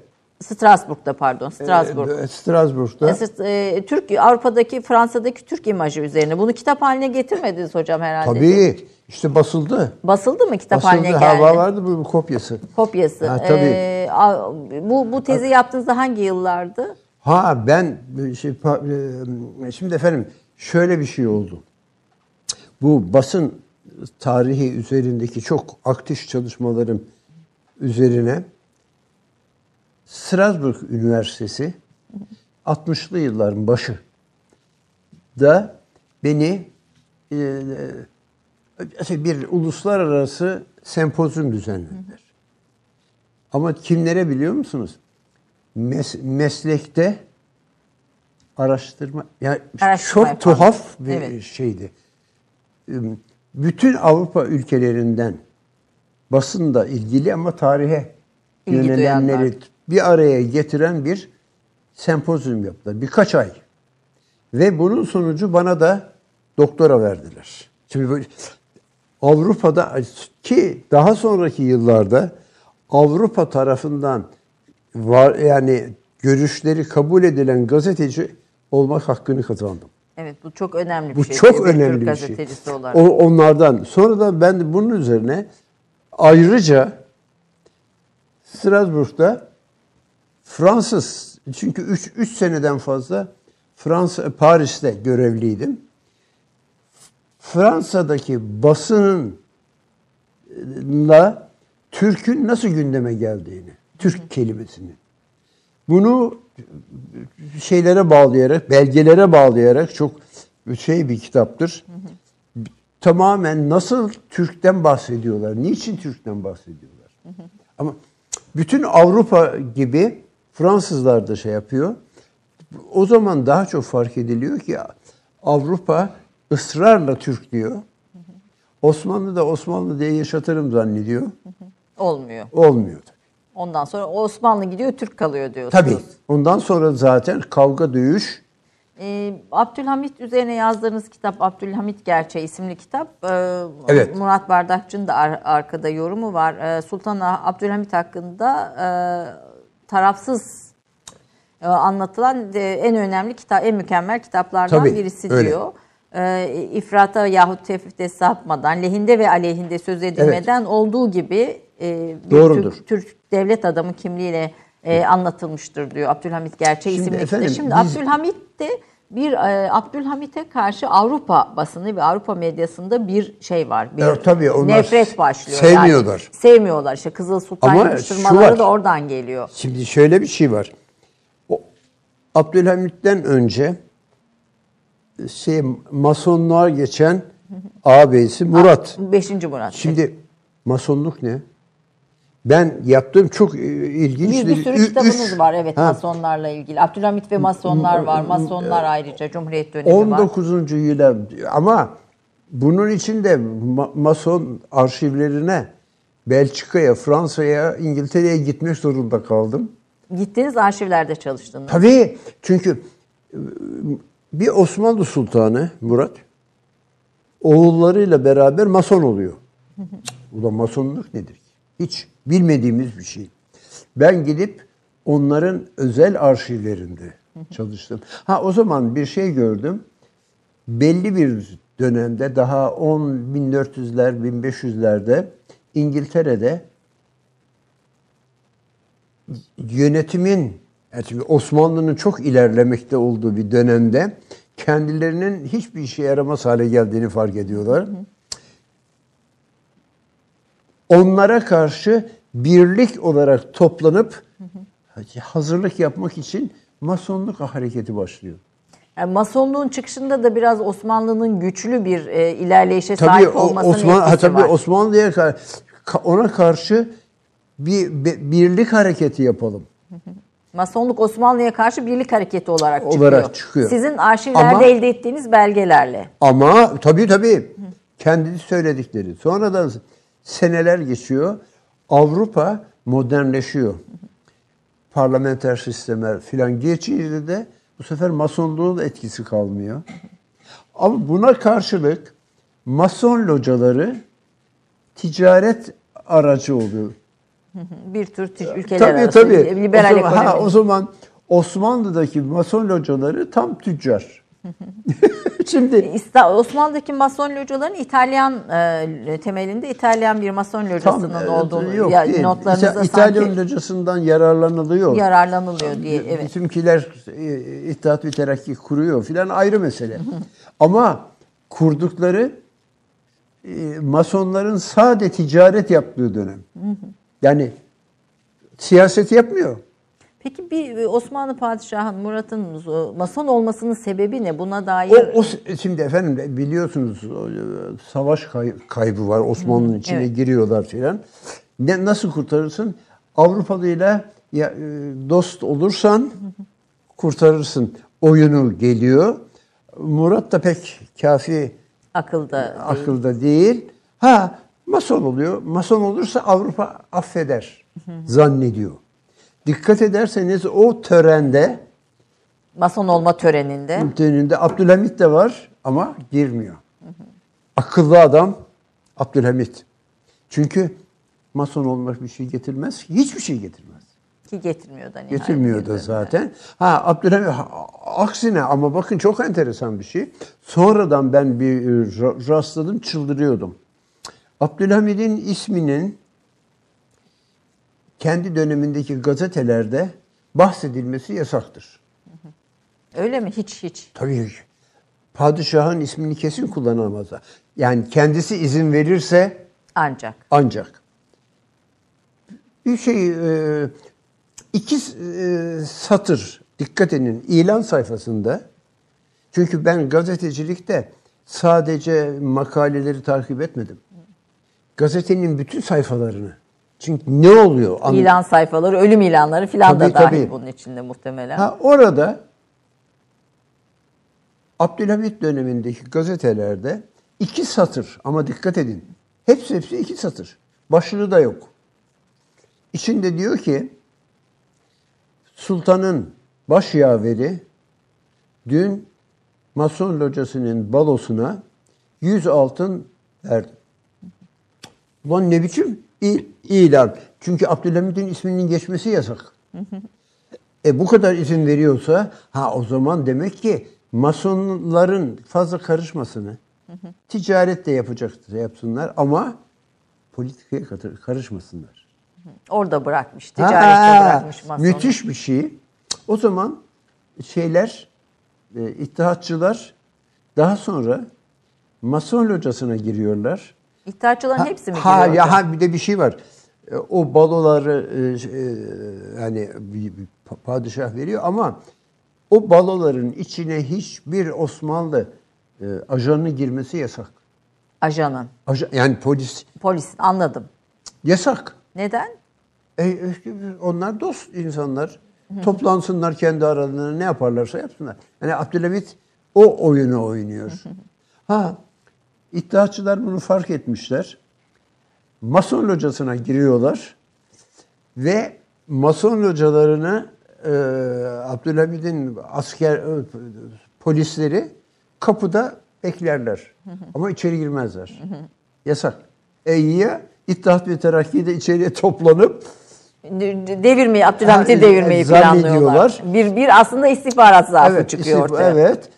Strasbourg'da pardon. Strasbourg.
e, Strasbourg'da.
Esas, e, Türk Avrupa'daki Fransa'daki Türk imajı üzerine. Bunu kitap haline getirmediniz hocam herhalde.
Tabii işte basıldı.
Basıldı mı kitap
Basıldı.
haline
Ha,
geldi?
vardı bu kopyası.
Kopyası.
Ha, tabii.
Ee, a- bu bu tezi yaptığınızda hangi yıllardı?
Ha ben şey, e, şimdi efendim şöyle bir şey oldu. Bu basın tarihi üzerindeki çok aktif çalışmalarım üzerine Strasbourg Üniversitesi 60'lı yılların başı da beni e, e, bir uluslararası sempozyum düzenlediler. Ama kimlere biliyor musunuz? Mes- meslekte araştırma yani
Araştırma
çok
yapan.
tuhaf bir
Evet.
şeydi. Bütün Avrupa ülkelerinden basında ilgili ama tarihe
İlgi
yönelenleri
duyanlar.
Bir araya getiren bir sempozyum yaptılar. Birkaç ay. Ve bunun sonucu bana da doktora verdiler. Şimdi böyle Avrupa'da ki daha sonraki yıllarda Avrupa tarafından var yani görüşleri kabul edilen gazeteci olmak hakkını kazandım.
Evet bu çok önemli bir
Bu
şey.
çok
Bir
önemli bir şey.
olarak.
O, onlardan. Sonra da ben de bunun üzerine ayrıca Strasbourg'da Fransız çünkü 3 3 seneden fazla Fransa Paris'te görevliydim. Fransa'daki basınınla Türk'ün nasıl gündeme geldiğini, Türk kelimesini. Bunu şeylere bağlayarak, belgelere bağlayarak çok şey bir kitaptır. Tamamen nasıl Türk'ten bahsediyorlar, niçin Türk'ten bahsediyorlar. Ama bütün Avrupa gibi Fransızlar da şey yapıyor. O zaman daha çok fark ediliyor ki Avrupa ısrarla Türk diyor. Osmanlı da Osmanlı diye yaşatırım zannediyor.
Olmuyor.
Olmuyor.
Ondan sonra Osmanlı gidiyor Türk kalıyor diyorsunuz.
Tabii. Ondan sonra zaten kavga dövüş.
Ee, Abdülhamit üzerine yazdığınız kitap Abdülhamit Gerçeği isimli kitap. Ee,
Evet.
Murat Bardakçı'nın da ar- arkada yorumu var. Ee, Sultan Abdülhamit hakkında e, tarafsız e, anlatılan e, en önemli kitap, en mükemmel kitaplardan
Tabii,
birisi
öyle.
diyor. Ee, ifrata yahut tefrite sapmadan, lehinde ve aleyhinde söz edilmeden olduğu gibi e, bir
Doğrudur.
Türk, Türk devlet adamı kimliğiyle e, anlatılmıştır diyor Abdülhamit Gerçeği
Şimdi
isimli
efendim,
kitap. Şimdi
biz-
Abdülhamit de bir e, Abdülhamit'e karşı Avrupa basını ve Avrupa medyasında bir şey var. Bir
Evet, tabii onlar
nefret başlıyor.
sevmiyorlar.
Yani, sevmiyorlar. İşte Kızıl Sultan yapıştırmaları da oradan geliyor.
Şimdi şöyle bir şey var. O, Abdülhamit'ten önce şey masonluğa geçen ağabeysi Murat.
Beşinci Murat.
Şimdi masonluk ne? Ben yaptığım çok e, ilginç
bir, bir sürü kitabınız
üç-
var evet
Ha,
masonlarla ilgili. Abdülhamit ve masonlar var. Masonlar ayrıca Cumhuriyet dönemi var.
19. yıla ama bunun için de ma- mason arşivlerine Belçika'ya, Fransa'ya, İngiltere'ye gitmek zorunda kaldım.
Gittiğiniz arşivlerde çalıştınız.
Tabii çünkü e, bir Osmanlı Sultanı Murat oğullarıyla beraber mason oluyor. Ulan masonluk nedir? ki? Hiç bilmediğimiz bir şey. Ben gidip onların özel arşivlerinde çalıştım. Ha o zaman bir şey gördüm. Belli bir dönemde daha 10 1400'ler 1500'lerde İngiltere'de yönetimin yani Osmanlı'nın çok ilerlemekte olduğu bir dönemde kendilerinin hiçbir işe yaramaz hale geldiğini fark ediyorlar. Onlara karşı birlik olarak toplanıp hazırlık yapmak için masonluk hareketi başlıyor.
Yani masonluğun çıkışında da biraz Osmanlı'nın güçlü bir e, ilerleyişe
Tabii
sahip olmasının
Osman
etkisi
tabii
var.
Osmanlı'ya kar- ka- ona karşı bir, bir- birlik hareketi yapalım.
Masonluk Osmanlı'ya karşı birlik hareketi olarak çıkıyor.
Olarak çıkıyor.
Sizin arşivlerde
Ama-
elde ettiğiniz belgelerle.
Ama tabii tabii kendi söyledikleri. Sonradan seneler geçiyor. Avrupa modernleşiyor. Parlamenter sistemler filan geçince de bu sefer masonluğun etkisi kalmıyor. Ama buna karşılık mason locaları ticaret aracı oluyor.
Bir tür tü- ülkeler
Tabii
arası
tabii.
liberal
o zaman,
ekonomi.
ha, o zaman Osmanlı'daki mason locaları tam tüccar. Şimdi
İsta- Osmanlı'daki mason locaların İtalyan e, temelinde İtalyan bir mason locasının
Tam, e,
olduğunu
yok
ya,
değil.
notlarınızda
İta- İtalyan
sanki
locasından yararlanılıyor.
yararlanılıyor diye. Evet.
Bizimkiler e, İttihat ve Terakki kuruyor filan ayrı mesele. Ama kurdukları e, masonların sade ticaret yaptığı dönem. Yani siyaset yapmıyor.
Peki bir e, Osmanlı padişahı Murat'ın e, mason olmasının sebebi ne? Buna dair
O, o şimdi efendim biliyorsunuz e, savaş kay- kaybı var. Osmanlı'nın içine
evet.
giriyorlar filan. Ne nasıl kurtarırsın? Avrupalıyla ya, e, dost olursan kurtarırsın. Oyunu geliyor. Murat da pek kafi
akılda değil.
akılda değil. Ha mason oluyor. Mason olursa Avrupa affeder zannediyor. Dikkat ederseniz o törende
mason olma töreninde
Önünde Abdülhamit de var ama girmiyor. Akıllı adam Abdülhamit. Çünkü mason olmak bir şey getirmez. Hiçbir şey getirmez.
Ki getirmiyor da
Getirmiyor da zaten. Ha Abdülhamit aksine ama bakın çok enteresan bir şey. Sonradan ben bir rastladım çıldırıyordum. Abdülhamid'in isminin kendi dönemindeki gazetelerde bahsedilmesi yasaktır.
Öyle mi? Hiç hiç.
Tabii. Padişahın ismini kesin kullanamaz. Yani kendisi izin verirse
ancak.
Ancak. Bir şey e, iki e, satır dikkat edin ilan sayfasında çünkü ben gazetecilikte sadece makaleleri takip etmedim. Gazetenin bütün sayfalarını çünkü ne oluyor?
İlan sayfaları, ölüm ilanları filan da dahil tabii. bunun içinde muhtemelen.
Ha, orada Abdülhamit dönemindeki gazetelerde iki satır ama dikkat edin. Hepsi hepsi iki satır. Başlığı da yok. İçinde diyor ki Sultanın baş yaveri dün Mason locasının balosuna 100 altın verdi. Ulan ne biçim ilan. Çünkü Abdülhamid'in isminin geçmesi yasak. e bu kadar izin veriyorsa ha o zaman demek ki masonların fazla karışmasını ticaret de yapacaktır yapsınlar ama politikaya karışmasınlar.
Orada bırakmış, ticarette bırakmış masonu.
Müthiş bir şey. O zaman şeyler, e, ittihatçılar daha sonra mason locasına giriyorlar.
İttihatçıların ha, hepsi mi
giriyor? Ha, ya, ha, bir de bir şey var. E, o baloları e, e, yani bir, bir padişah veriyor ama o baloların içine hiçbir Osmanlı e, ajanı girmesi yasak.
Ajanın.
Ajan, yani polis.
Polis anladım.
Yasak.
Neden?
E, onlar dost insanlar. Hı. Toplansınlar kendi aralarında ne yaparlarsa yapsınlar. Yani Abdülhamit o oyunu oynuyor. Ha, iddiaçılar bunu fark etmişler. Mason locasına giriyorlar ve Mason localarını e, Abdülhamid'in asker e, polisleri kapıda beklerler. Ama içeri girmezler. Yasak. E ya İttihat ve Terakki de içeriye toplanıp
devirmeyi, Abdülhamit'i devirmeyi planlıyorlar. Bir, bir aslında istihbarat zaafı evet, çıkıyor istihbar, ortaya.
Evet.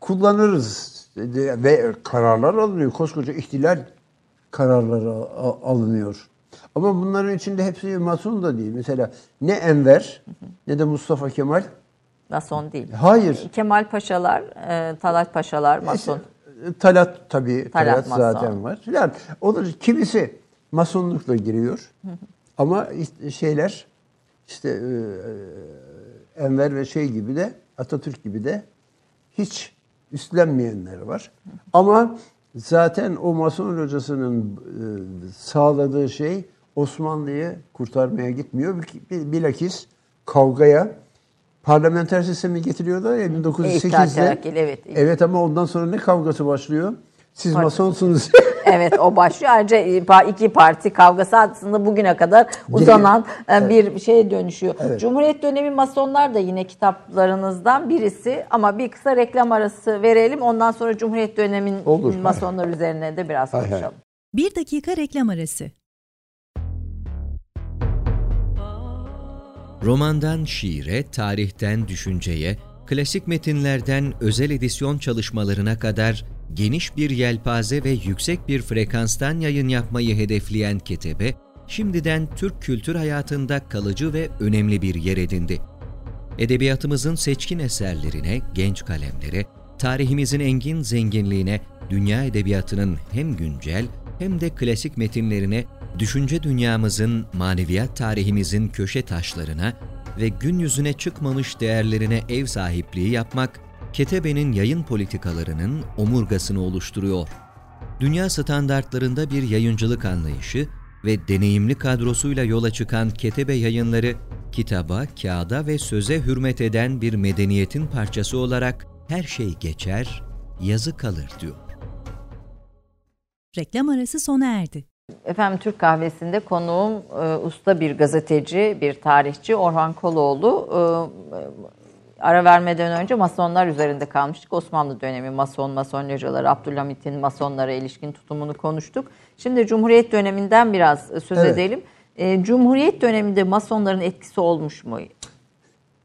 Kullanırız ve kararlar alınıyor. Koskoca ihtilal kararları alınıyor. Ama bunların içinde hepsi mason da değil. Mesela ne Enver ne de Mustafa Kemal
Mason değil.
Hayır.
Kemal Paşalar, e, Talat Paşalar mason.
İşte, Talat tabii, Talat, Talat zaten var. Yani olur kimisi masonlukla giriyor. Ama şeyler işte e, e, Enver ve şey gibi de Atatürk gibi de hiç üstlenmeyenler var. Ama zaten o Mason hocasının e, sağladığı şey Osmanlı'yı kurtarmaya gitmiyor. Bilakis kavgaya parlamenter sistemi getiriyorlar ya 1908'de.
Evet.
Evet ama ondan sonra ne kavgası başlıyor? Siz masonsunuz.
evet o başlıyor. Ayrıca iki parti kavgası aslında bugüne kadar uzanan e, evet. bir şeye dönüşüyor. Evet. Cumhuriyet dönemi masonlar da yine kitaplarınızdan birisi ama bir kısa reklam arası verelim. Ondan sonra Cumhuriyet dönemin Olur. masonlar üzerine de biraz konuşalım. Hay hay.
Bir dakika reklam arası. Romandan şiire, tarihten düşünceye, klasik metinlerden özel edisyon çalışmalarına kadar geniş bir yelpaze ve yüksek bir frekanstan yayın yapmayı hedefleyen Ketebe, şimdiden Türk kültür hayatında kalıcı ve önemli bir yer edindi. Edebiyatımızın seçkin eserlerine, genç kalemlere, tarihimizin engin zenginliğine, dünya edebiyatının hem güncel hem de klasik metinlerine, düşünce dünyamızın, maneviyat tarihimizin köşe taşlarına ve gün yüzüne çıkmamış değerlerine ev sahipliği yapmak, Ketebe'nin yayın politikalarının omurgasını oluşturuyor. Dünya standartlarında bir yayıncılık anlayışı ve deneyimli kadrosuyla yola çıkan Ketebe yayınları, kitaba, kağıda ve söze hürmet eden bir medeniyetin parçası olarak her şey geçer, yazı kalır diyor.
Reklam arası sona erdi.
Efendim Türk Kahvesi'nde konuğum e, usta bir gazeteci, bir tarihçi Orhan Koloğlu. E, ara vermeden önce masonlar üzerinde kalmıştık. Osmanlı dönemi mason, mason locaları, Abdülhamit'in masonlara ilişkin tutumunu konuştuk. Şimdi Cumhuriyet döneminden biraz söz
Evet.
edelim. E, Cumhuriyet döneminde masonların etkisi olmuş mu?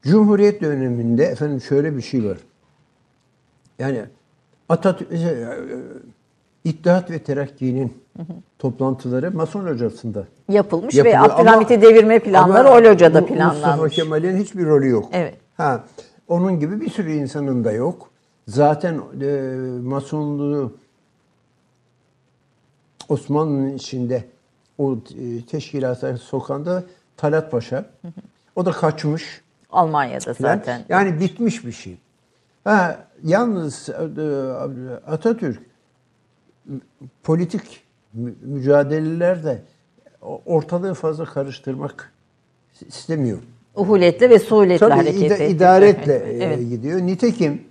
Cumhuriyet döneminde efendim şöyle bir şey var. Yani Atatürk, e, İttihat ve Terakki'nin toplantıları Mason hocasında
Yapılmış
yapılıyor.
ve Abdülhamit'i devirme planları
ama
o locada
Mu- Mustafa
planlanmış.
Kemal'in hiçbir rolü yok.
Evet.
Ha, onun gibi bir sürü insanın da yok. Zaten e, Masonluğu Osmanlı'nın içinde o e, teşkilata sokan da Talat Paşa. O da kaçmış.
Almanya'da zaten.
Yani bitmiş bir şey. Ha, yalnız e, Atatürk politik mü- mücadelelerde ortalığı fazla karıştırmak istemiyor.
Uhuletle ve suhuletle
Tabii
hareket
ida-
etti.
idaretle e,
Evet.
gidiyor. Nitekim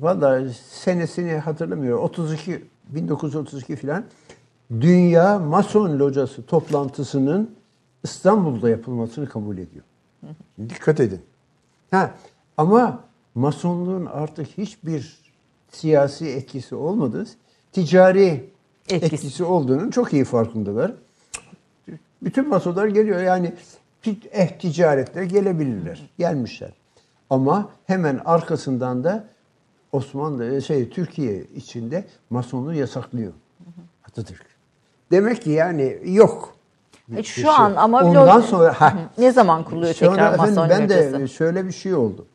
valla senesini hatırlamıyorum. 32 1932 filan Dünya Mason Locası toplantısının İstanbul'da yapılmasını kabul ediyor. Dikkat edin. Ha ama Masonluğun artık hiçbir siyasi etkisi olmadı. Ticari
Etkisi.
etkisi olduğunun çok iyi farkındalar. Bütün masolar geliyor yani eh ticaretle gelebilirler. Gelmişler. Ama hemen arkasından da Osmanlı şey Türkiye içinde masonluğu yasaklıyor Atatürk. Demek ki yani yok.
E, şu
şey.
an ama
ondan
lo-
sonra ha,
ne zaman kuruluyor
Sonra
tekrar
efendim
Mason
ben
locası?
de şöyle bir şey oldu.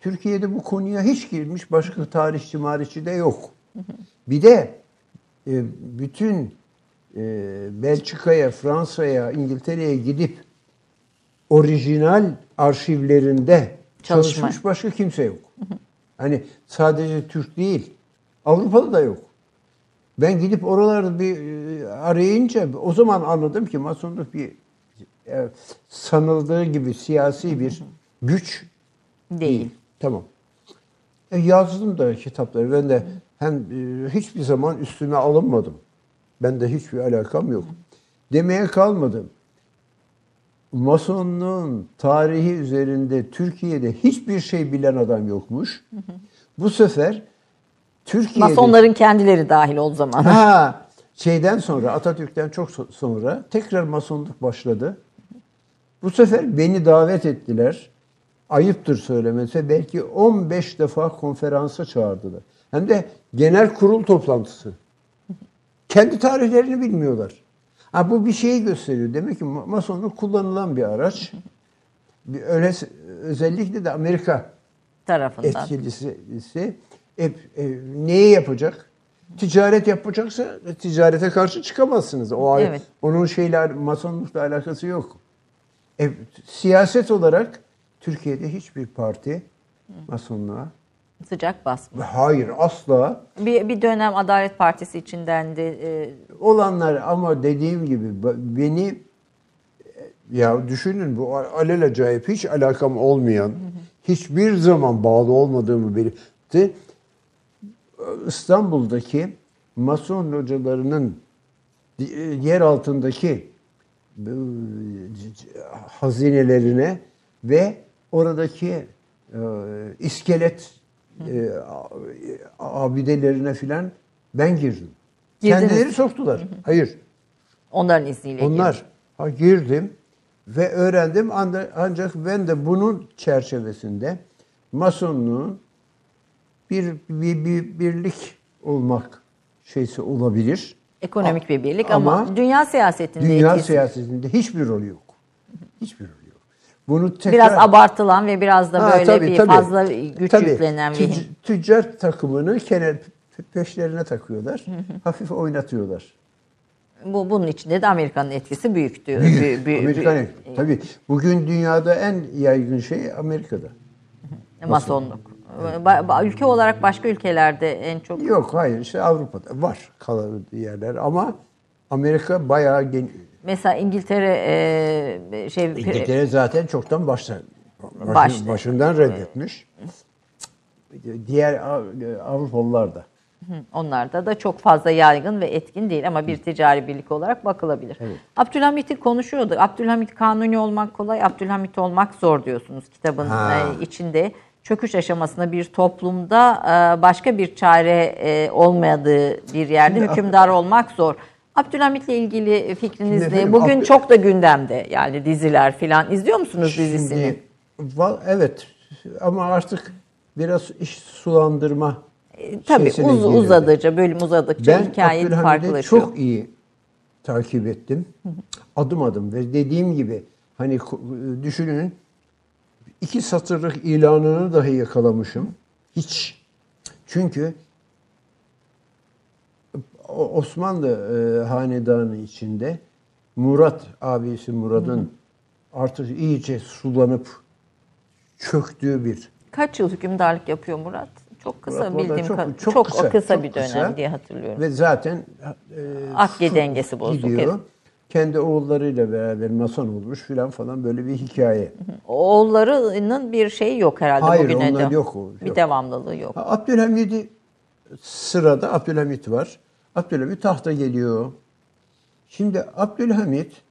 Türkiye'de bu konuya hiç girmiş başka tarihçi marihçi de yok. Bir de e, bütün e, Belçika'ya, Fransa'ya, İngiltere'ye gidip orijinal arşivlerinde
Çalışma.
çalışmış başka kimse yok. Hani sadece Türk değil, Avrupa'da da yok. Ben gidip oralarda bir e, arayınca o zaman anladım ki masonluk bir e, sanıldığı gibi siyasi bir güç
Değil.
Tamam. E, yazdım da kitapları. Ben de hem e, hiçbir zaman üstüne alınmadım. Ben de hiçbir alakam yok. Demeye kalmadım. Masonluğun tarihi üzerinde Türkiye'de hiçbir şey bilen adam yokmuş. Bu sefer Türkiye'de
Masonların kendileri dahil o zaman.
Ha, şeyden sonra Atatürk'ten çok so- sonra tekrar masonluk başladı. Bu sefer beni davet ettiler. Ayıptır söylemesi. Belki 15 defa konferansa çağırdılar. Hem de genel kurul toplantısı. Kendi tarihlerini bilmiyorlar. Ha, bu bir şeyi gösteriyor. Demek ki ma- masonluk kullanılan bir araç. Bir öyle özellikle de Amerika
tarafından.
etkilisi hep e, neyi yapacak? Ticaret yapacaksa ticarete karşı çıkamazsınız. O
Evet.
onun şeyler masonlukla alakası yok. E, siyaset olarak Türkiye'de hiçbir parti masonluğa
Sıcak basma.
hayır asla
Bir, bir dönem Adalet Partisi içinden de e,
olanlar ama dediğim gibi beni e, ya düşünün bu alelacayip hiç alakam olmayan hiçbir zaman bağlı olmadığımı belirtti. İstanbul'daki Mason hocalarının di- yer altındaki e, hazinelerine ve oradaki e, iskelet e, abidelerine filan ben girdim.
Girdiniz.
Kendileri soktular. Hayır.
onların izniyle
Onlar ha, girdim ve öğrendim ancak ben de bunun çerçevesinde masonluğun bir, bir, bir birlik olmak şeysi olabilir.
Ekonomik bir birlik ama,
Ama
dünya siyasetinde
Dünya
etkisi
siyasetinde hiçbir rolü yok. Hiçbir rolü. Bunu tekrar
biraz abartılan ve biraz da
Ha,
böyle
tabii,
bir
tabii.
fazla güç
Tabii.
yüklenen bir
Tüc- tüccar takımını kenar peşlerine takıyorlar. hafif oynatıyorlar.
bu bunun içinde de Amerika'nın etkisi büyük diyor.
Büyük.
Büyük- büyük-
Amerikan
büyük-
tabii. Bugün dünyada en yaygın şey Amerika'da.
Masonluk. Ba- ba- ülke olarak başka ülkelerde en çok
Yok hayır işte Avrupa'da var kalan yerler ama Amerika bayağı gen...
mesela İngiltere e, şey
İngiltere zaten çoktan baştan
Başta.
başından reddetmiş. Diğer Av- Avrupalılar da.
Onlarda da çok fazla yaygın ve etkin değil ama bir ticari birlik olarak bakılabilir. Abdülhamit'i konuşuyordu. Abdülhamit kanuni olmak kolay, Abdülhamit olmak zor diyorsunuz kitabın
Ha.
e, içinde. Çöküş aşamasında bir toplumda e, başka bir çare e, olmadığı bir yerde hükümdar olmak zor. Abdülhamit'le ilgili fikriniz
Şimdi
ne? Bugün çok da gündemde yani diziler filan. İzliyor musunuz dizisini?
Şimdi, va- evet ama artık biraz iş sulandırma
E, Tabii uz, uzadıkça, bölüm uzadıkça
Ben
hikaye farklılaşıyor.
çok iyi takip ettim. Adım adım ve dediğim gibi hani düşünün iki satırlık ilanını dahi yakalamışım. Hiç. Çünkü Osmanlı e, hanedanı içinde Murat abisi Murad'ın artık iyice sulanıp çöktüğü bir
Kaç yıl hükümdarlık yapıyor Murat? Çok kısa
Murat
bildiğim
çok,
kadarıyla.
çok,
Çok,
kısa,
kısa
çok
bir dönem
kısa.
diye hatırlıyorum.
Ve zaten e,
Akli dengesi bozuk,
gidiyor.
evet.
Kendi oğullarıyla beraber mason olmuş filan falan böyle bir hikaye.
Oğullarının bir şeyi yok herhalde
Hayır,
bugüne
onlar
de.
yok o,
Bir
yok.
devamlılığı yok.
Ha, Abdülhamid'i sırada Abdülhamit var. Abdülhamit tahta geliyor. Şimdi Abdülhamit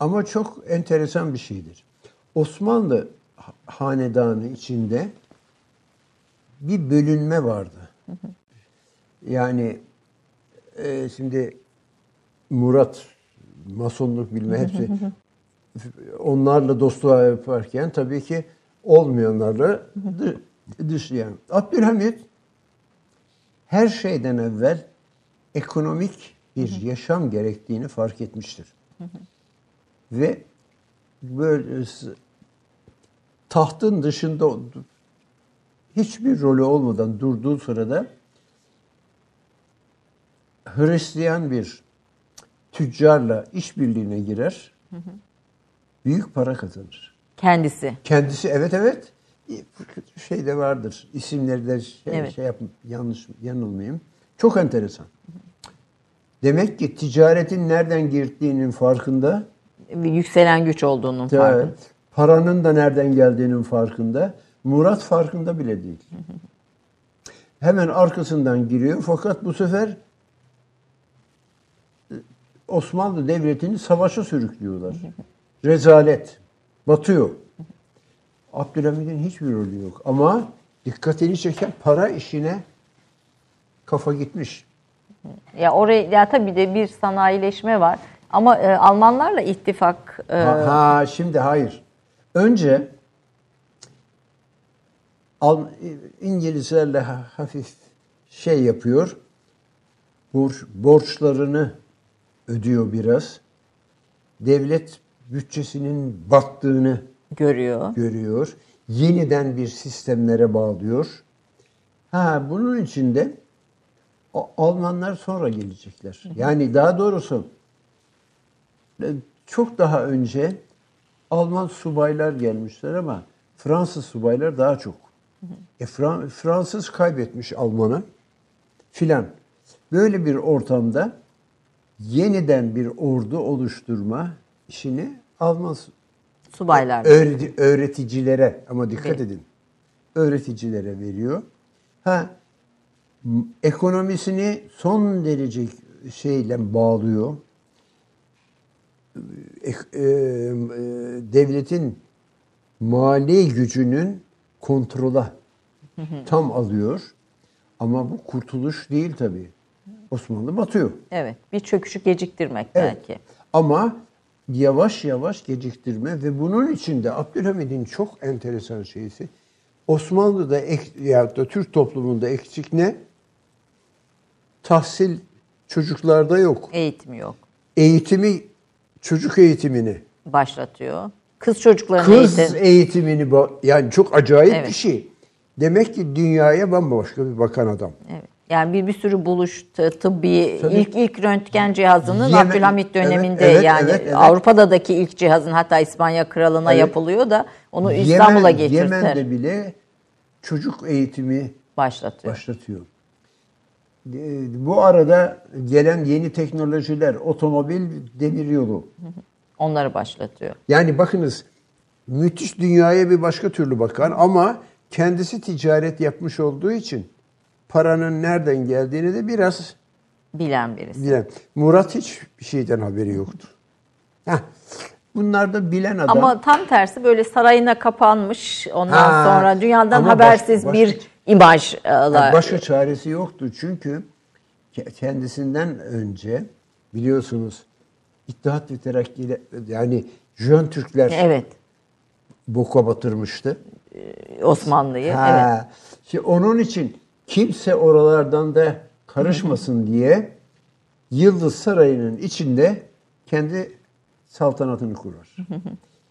ama çok enteresan bir şeydir. Osmanlı ha- hanedanı içinde bir bölünme vardı. Yani e, şimdi Murat masonluk bilme hepsi onlarla dostluğa yaparken tabii ki olmayanlarla dı- dışlayan. Abdülhamit her şeyden evvel ekonomik bir yaşam gerektiğini fark etmiştir. Ve böyle tahtın dışında hiçbir rolü olmadan durduğu sırada Hristiyan bir tüccarla işbirliğine girer. Büyük para kazanır.
Kendisi.
Kendisi evet evet şey de vardır. İsimleri de şey,
Evet.
şey yap yanlış yanılmayayım. Çok enteresan. Demek ki ticaretin nereden girdiğinin farkında.
Yükselen güç olduğunun farkında.
Evet. Paranın da nereden geldiğinin farkında. Murat farkında bile değil. Hemen arkasından giriyor fakat bu sefer e, Osmanlı Devleti'ni savaşa sürüklüyorlar. Rezalet. Batıyor. Abdülhamid'in hiçbir rolü yok. Ama dikkatini çeken para işine kafa gitmiş.
Ya oraya ya tabii de bir sanayileşme var. Ama e, Almanlarla ittifak e,
Ha, ha, şimdi hayır. Önce Al, İngilizlerle ha- hafif şey yapıyor. Borç, borçlarını ödüyor biraz. Devlet bütçesinin battığını
görüyor.
görüyor. Yeniden bir sistemlere bağlıyor. Ha bunun içinde Almanlar sonra gelecekler. Yani daha doğrusu e, çok daha önce Alman subaylar gelmişler ama Fransız subaylar daha çok. E, Fran- Fransız kaybetmiş Alman'ı filan. Böyle bir ortamda yeniden bir ordu oluşturma işini Alman
Subaylar.
öğreti- öğreticilere ama dikkat
Evet.
edin. Öğreticilere veriyor. Ha ekonomisini son derece şeyle bağlıyor. Ek- e, e, devletin mali gücünün kontrola tam alıyor. Ama bu kurtuluş değil tabii. Osmanlı batıyor.
Evet. Bir çöküşü geciktirmek
Evet.
belki.
Ama yavaş yavaş geciktirme ve bunun içinde Abdülhamid'in çok enteresan şeysi Osmanlı'da ek, ya da Türk toplumunda eksik ne? Tahsil çocuklarda yok.
Eğitimi yok.
Eğitimi, çocuk eğitimini,
Başlatıyor. Kız çocuklarının
kız
eğitim.
eğitimini yani çok acayip
Evet.
bir şey. Demek ki dünyaya bambaşka bir bakan adam.
Evet. Yani bir bir sürü buluş tıbbi
Tabii.
ilk ilk röntgen cihazının
Yemen-
Abdülhamit döneminde
Evet, evet,
yani
evet, evet.
Avrupa'daki ilk cihazın hatta İspanya kralına
Evet.
yapılıyor da onu İstanbul'a
Yemen,
getirtir.
Yemen'de bile çocuk eğitimi
başlatıyor.
başlatıyor. E, Bu arada gelen yeni teknolojiler, otomobil, demiryolu.
Onları başlatıyor.
Yani bakınız müthiş dünyaya bir başka türlü bakan ama kendisi ticaret yapmış olduğu için paranın nereden geldiğini de biraz
Bilen birisi.
bilen. Murat hiç bir şeyden haberi yoktu. Heh. Bunlar da bilen adam.
Ama tam tersi böyle sarayına kapanmış. Ondan
Ha,
sonra dünyadan habersiz
baş-
bir imajla.
Yani başka çaresi yoktu çünkü ke- kendisinden önce biliyorsunuz İttihat ve Terakki yani Jön Türkler
Evet.
boka batırmıştı.
Osmanlı'yı. Evet.
Ha. Şimdi onun için kimse oralardan da karışmasın diye Yıldız Sarayı'nın içinde kendi saltanatını kurar.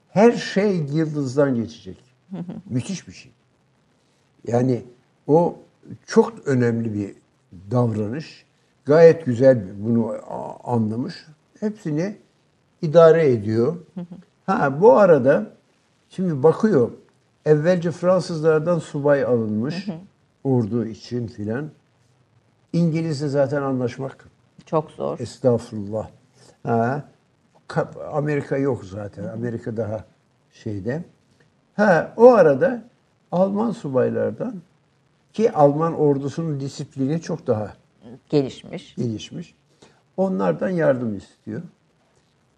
Her şey Yıldız'dan geçecek. Müthiş bir şey. Yani o çok önemli bir davranış. Gayet güzel bunu anlamış. Hepsini idare ediyor. Ha bu arada şimdi bakıyor. Evvelce Fransızlardan subay alınmış. Ordu için filan. İngilizle zaten anlaşmak
Çok zor.
Estağfurullah. Ha, Ka- Amerika yok zaten. Amerika daha şeyde. Ha, o arada Alman subaylardan ki Alman ordusunun disiplini çok daha
Gelişmiş.
gelişmiş. Onlardan yardım istiyor.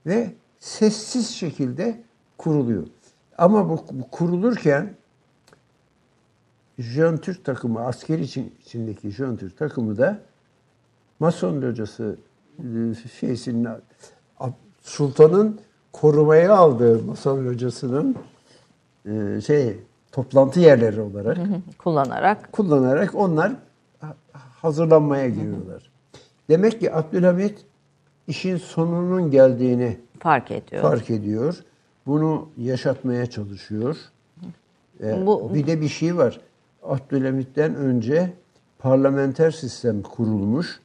Ve sessiz şekilde kuruluyor. Ama bu, bu kurulurken Jön Türk takımı, asker için içindeki Jön Türk takımı da Mason locası e, şeysinin Sultan'ın korumaya aldığı Mason locasının e, şey toplantı yerleri olarak
Kullanarak.
kullanarak onlar ha- hazırlanmaya giriyorlar. Demek ki Abdülhamit işin sonunun geldiğini
Fark ediyor.
fark ediyor. Bunu yaşatmaya çalışıyor. Ee,
Bu-
bir de bir şey var. Abdülhamit'ten önce parlamenter sistem kurulmuş.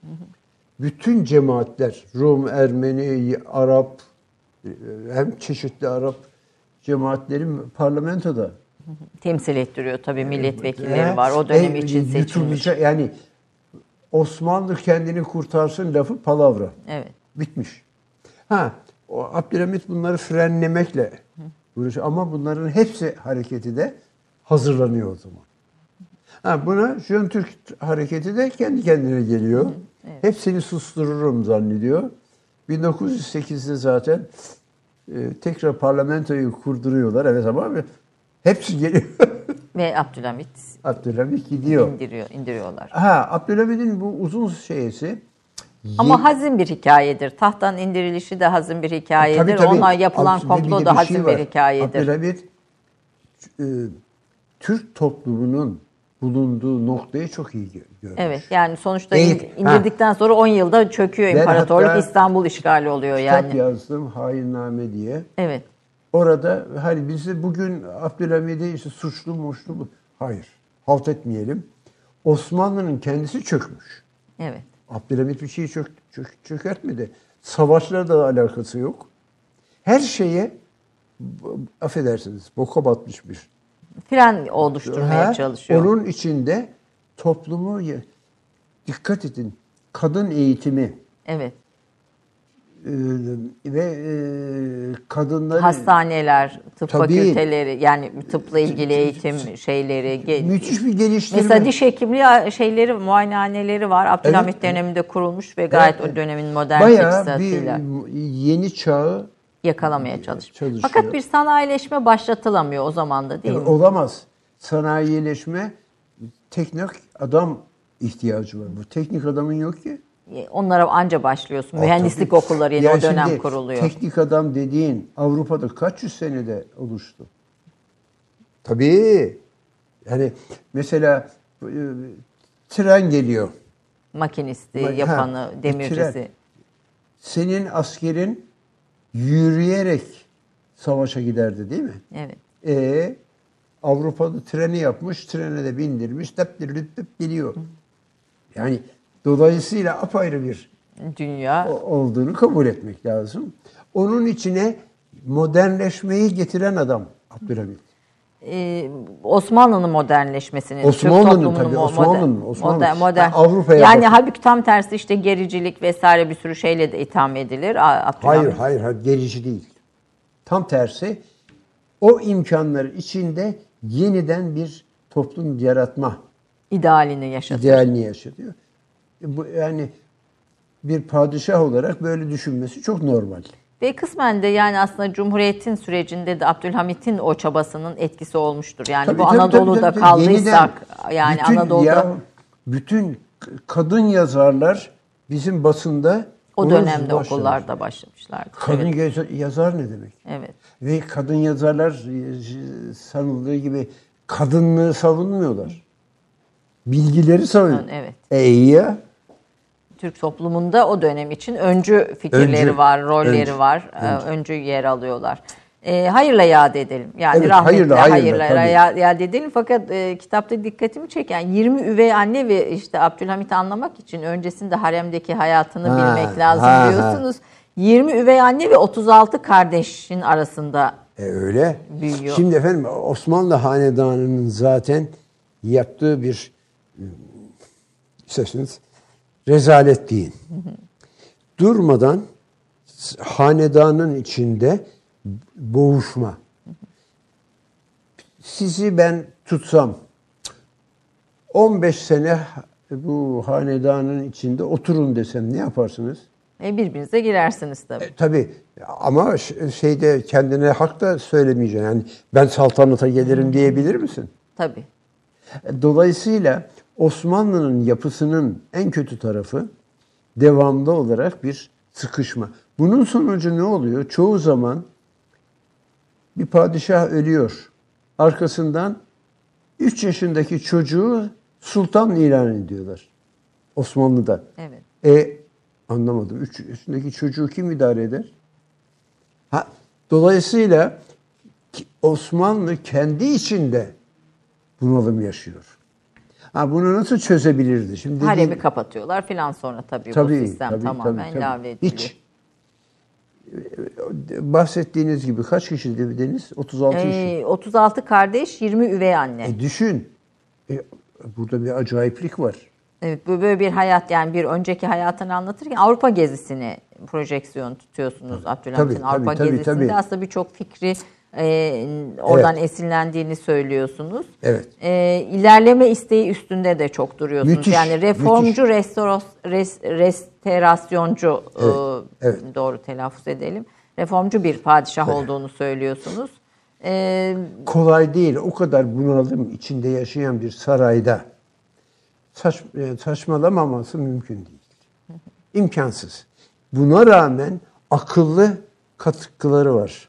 Bütün cemaatler, Rum, Ermeni, Arap, e, hem çeşitli Arap cemaatlerin parlamentoda
Temsil ettiriyor tabii milletvekilleri var. O dönem
e,
için seçilmiş.
Yani Osmanlı kendini kurtarsın lafı palavra.
Evet.
Bitmiş. Ha, o Abdülhamit bunları frenlemekle uğraşıyor. Ama bunların hepsi hareketi de hazırlanıyor o zaman. Ha, buna Jön Türk hareketi de kendi kendine geliyor. Hepsini sustururum zannediyor. 1908'de zaten e, tekrar parlamentoyu kurduruyorlar. Evet ama hepsi geliyor.
Ve Abdülhamit
Abdülhamit gidiyor.
indiriyor, indiriyorlar.
Ha, Abdülhamid'in bu uzun şeysi
Ama hazin bir hikayedir. Tahttan indirilişi de hazin bir hikayedir.
Tabii, tabii.
Ona yapılan
Abdül- bir
komplo da hazin
şey
bir hikayedir.
Abdülhamit e, Türk toplumunun bulunduğu noktayı çok iyi gö- görmüş.
Evet yani sonuçta in- indirdikten sonra 10 yılda çöküyor
Ben
imparatorluk. İstanbul işgali oluyor
Kitap
yani.
yazdım Hainname diye.
Evet.
Orada hani biz de bugün Abdülhamid'i işte suçlu muşlu. Hayır. Halt etmeyelim. Osmanlı'nın kendisi çökmüş.
Evet.
Abdülhamit bir şeyi çök, çök, çökertmedi. Savaşla da alakası yok. Her şeye affedersiniz boka batmış bir.
Fren oluşturmaya
Ha,
çalışıyor.
Onun içinde toplumu dikkat edin. Kadın eğitimi
Evet.
e, ve e, kadınları
Hastaneler, tıp
Tabii.
fakülteleri yani tıpla ilgili eğitim şeyleri.
müthiş bir geliştirme.
Mesela diş hekimliği şeyleri, muayenehaneleri var. Abdülhamit
Evet.
döneminde kurulmuş ve gayet
Evet.
o dönemin modern
Bayağı bir yeni çağı
yakalamaya çalışmış.
çalışıyor.
Fakat bir sanayileşme başlatılamıyor o zaman da değil
e,
mi?
olamaz. Sanayileşme teknik adam ihtiyacı var. Bu teknik adamın yok ki.
Onlara anca başlıyorsun.
Aa,
Mühendislik
tabii.
okulları yine
Yani
o dönem
şimdi
kuruluyor.
Teknik adam dediğin Avrupa'da kaç yüz senede oluştu? Tabii. Yani mesela e, tren geliyor.
Makinisti,
Ha,
yapanı,
bir
demircisi.
tren. Senin askerin yürüyerek savaşa giderdi değil mi?
Evet.
E Avrupa'da treni yapmış, trene de bindirmiş, tıp tıp tıp geliyor. Yani dolayısıyla apayrı bir
Dünya
olduğunu kabul etmek lazım. Onun içine modernleşmeyi getiren adam Abdülhamit.
Ee, Osmanlı'nın modernleşmesini,
Osmanlı'nın tabii, Osmanlı'nın, Osmanlı.
moder- modern.
Ha, Avrupa'ya
yani
bakın.
halbuki tam tersi işte gericilik vesaire bir sürü şeyle de itham edilir.
Hayır, hayır, hayır, gerici değil. Tam tersi o imkanlar içinde yeniden bir toplum yaratma
idealini yaşatır.
idealini yaşatıyor. E Bu yani bir padişah olarak böyle düşünmesi çok normal.
Ve kısmen de yani aslında Cumhuriyet'in sürecinde de Abdülhamit'in o çabasının etkisi olmuştur. Yani
Tabii,
bu
tabii,
Anadolu'da
tabii, tabii.
kaldıysak
Yeniden
yani
bütün,
Anadolu'da
ya, bütün kadın yazarlar bizim basında
o dönemde okullarda başlamışlardı.
Kadın
Evet.
yazar, yazar ne demek?
evet.
Ve kadın yazarlar e, sanıldığı gibi kadınlığı savunmuyorlar. Bilgileri savunuyor.
Evet.
E iyi ya.
Türk toplumunda o dönem için öncü fikirleri
Öncü,
var, rolleri
öncü,
var, öncü. öncü yer alıyorlar. E, hayırla yad edelim. Yani
Evet,
rahmetle
hayırla,
hayırla,
hayırla,
yad, yad edelim. Fakat e, kitapta dikkatimi çeken 20 üvey anne ve işte Abdülhamit'i anlamak için öncesinde haremdeki hayatını
Ha,
bilmek lazım
ha, ha.
diyorsunuz. 20 üvey anne ve 36 kardeşin arasında
E öyle.
Büyüyor.
Şimdi efendim Osmanlı Hanedanı'nın zaten yaptığı bir isterseniz rezalet deyin. Durmadan hanedanın içinde boğuşma. Sizi ben tutsam 15 sene bu hanedanın içinde oturun desem ne yaparsınız?
e, birbirinize girersiniz tabii.
E, tabii ama şeyde kendine hak da söylemeyeceksin. Yani ben saltanata gelirim diyebilir misin?
Tabii.
E, Dolayısıyla Osmanlı'nın yapısının en kötü tarafı devamlı olarak bir sıkışma. Bunun sonucu ne oluyor? Çoğu zaman bir padişah ölüyor. Arkasından 3 yaşındaki çocuğu sultan ilan ediyorlar. Osmanlı'da.
Evet.
E anlamadım. 3 yaşındaki çocuğu kim idare eder? Ha, dolayısıyla Osmanlı kendi içinde bunalım yaşıyor. Ha, bunu nasıl çözebilirdi? Şimdi dediğim-
Haremi kapatıyorlar filan sonra tabii,
Tabii,
bu sistem
tabii,
tamamen
tabii, tabii.
ediliyor.
Hiç. Bahsettiğiniz gibi kaç kişi dediniz? 36 kişi.
Ee, 36 kardeş, 20 üvey anne.
E düşün. E, burada bir acayiplik var.
Evet, böyle bir hayat yani bir önceki hayatını anlatırken Avrupa gezisini projeksiyon tutuyorsunuz Abdülhamit'in Avrupa
tabii,
gezisinde
tabii.
aslında birçok fikri e, oradan esinlendiğini söylüyorsunuz.
Evet.
E, ilerleme isteği üstünde de çok duruyorsunuz.
Müthiş,
yani reformcu, restoros, res, restorasyoncu e,
evet.
doğru telaffuz edelim. Reformcu bir padişah olduğunu söylüyorsunuz. E,
Kolay değil. O kadar bunalım içinde yaşayan bir sarayda saç, e, saçmalamaması mümkün değil. İmkansız. Buna rağmen akıllı katkıları var.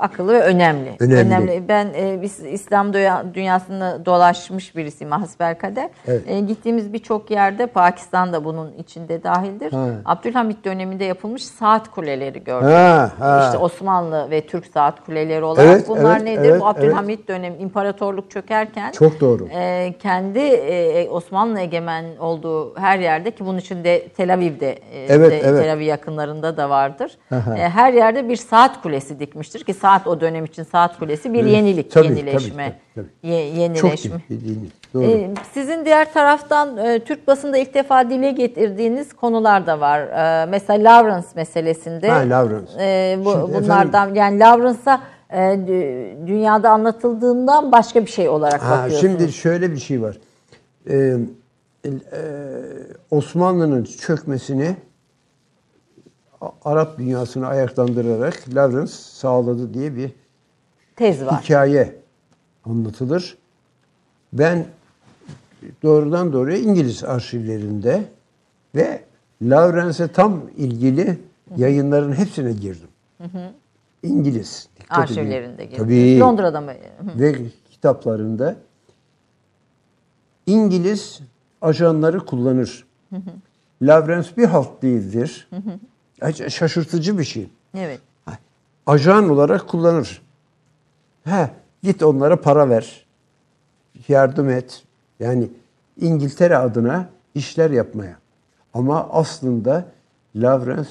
Akıllı ve önemli.
Önemli.
Ben e, biz İslam dünya- dünyasını dolaşmış birisiyim hasbelkader.
Evet.
E, gittiğimiz birçok yerde Pakistan da bunun içinde dahildir.
Ha.
Abdülhamit döneminde yapılmış saat kuleleri gördük.
Ha, ha.
İşte Osmanlı ve Türk saat kuleleri olarak
Evet,
bunlar
evet,
nedir?
evet,
Bu Abdülhamit dönemi imparatorluk çökerken
Çok doğru.
e, kendi e, Osmanlı egemen olduğu her yerde ki bunun içinde Tel Aviv'de e,
Evet,
de-
evet.
Tel Aviv yakınlarında da vardır.
Aha.
E, her yerde bir saat kulesi dikmiştir ki saat o dönem için saat kulesi bir
Evet,
yenilik,
tabii,
yenileşme,
tabii,
ye-
Çok
yenileşme.
iyi dediğiniz. Doğru.
E, sizin diğer taraftan e, Türk basında ilk defa dile getirdiğiniz konular da var. E, mesela Lawrence meselesinde.
Ha, Lawrence.
e, bu,
Şimdi
bunlardan yani Lawrence'a e, dü- dünyada anlatıldığından başka bir şey olarak
Ha,
bakıyorsunuz.
şimdi şöyle bir şey var. Ee, e, Osmanlı'nın çökmesini Arap dünyasını ayaklandırarak Lawrence sağladı diye bir
Tez var.
hikaye anlatılır. Ben doğrudan doğruya İngiliz arşivlerinde ve Lawrence'e tam ilgili yayınların hepsine girdim. İngiliz. dikkat edin.
Arşivlerinde gibi.
Tabii.
Londra'da mı?
ve kitaplarında İngiliz ajanları kullanır. Lawrence bir halt değildir. Şaşırtıcı bir şey.
Evet.
Ajan olarak kullanır. He, git onlara para ver. Yardım et. Yani İngiltere adına işler yapmaya. Ama aslında Lawrence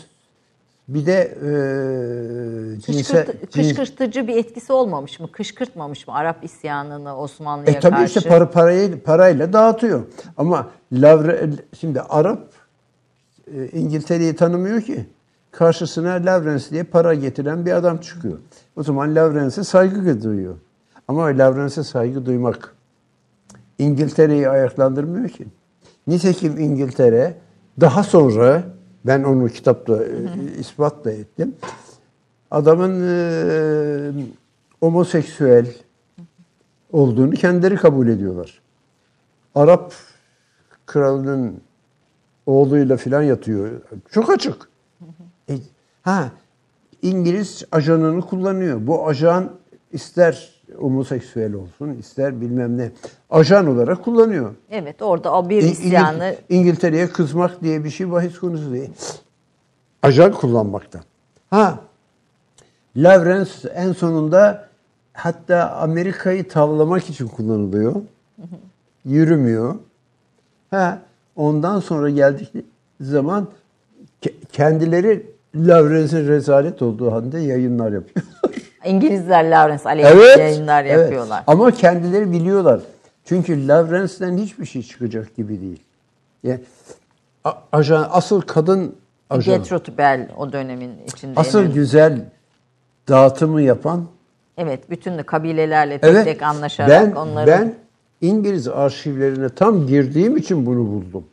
bir de e, cinsel,
Kışkırt,
cins-
kışkırtıcı bir etkisi olmamış mı? Kışkırtmamış mı Arap isyanını Osmanlı'ya
E tabii
karşı?
işte para, parayı parayla dağıtıyor. Ama Lavre, şimdi Arap e, İngiltere'yi tanımıyor ki. Karşısına Lawrence diye para getiren bir adam çıkıyor. O zaman Lawrence'e saygı duyuyor. Ama Lawrence'e saygı duymak İngiltere'yi ayaklandırmıyor ki. Nitekim İngiltere daha sonra ben onu kitapta e, ispat da ettim. Adamın e, homoseksüel olduğunu kendileri kabul ediyorlar. Arap kralının oğluyla filan yatıyor. Çok açık. Ha İngiliz ajanını kullanıyor. Bu ajan ister homoseksüel olsun, ister bilmem ne. Ajan olarak kullanıyor.
Evet orada o bir isyanı
İngil- İngiltere'ye kızmak diye bir şey bahis konusu değil. Ajan kullanmaktan. Ha, Lawrence en sonunda hatta Amerika'yı tavlamak için kullanılıyor. Yürümüyor. Ha, ondan sonra geldik zaman ke- kendileri Lawrence'in rezalet olduğu halde yayınlar yapıyor.
İngilizler Lawrence aleyhine yayınlar
evet.
yapıyorlar.
Ama kendileri biliyorlar. Çünkü Lawrence'den hiçbir şey çıkacak gibi değil. Yani ajan asıl kadın ajan.
Gertrude Bell o dönemin içinde.
Asıl
en-
güzel dağıtımı yapan
Evet bütün de kabilelerle tek
evet
tek anlaşarak
ben
onları.
ben İngiliz arşivlerine tam girdiğim için bunu buldum.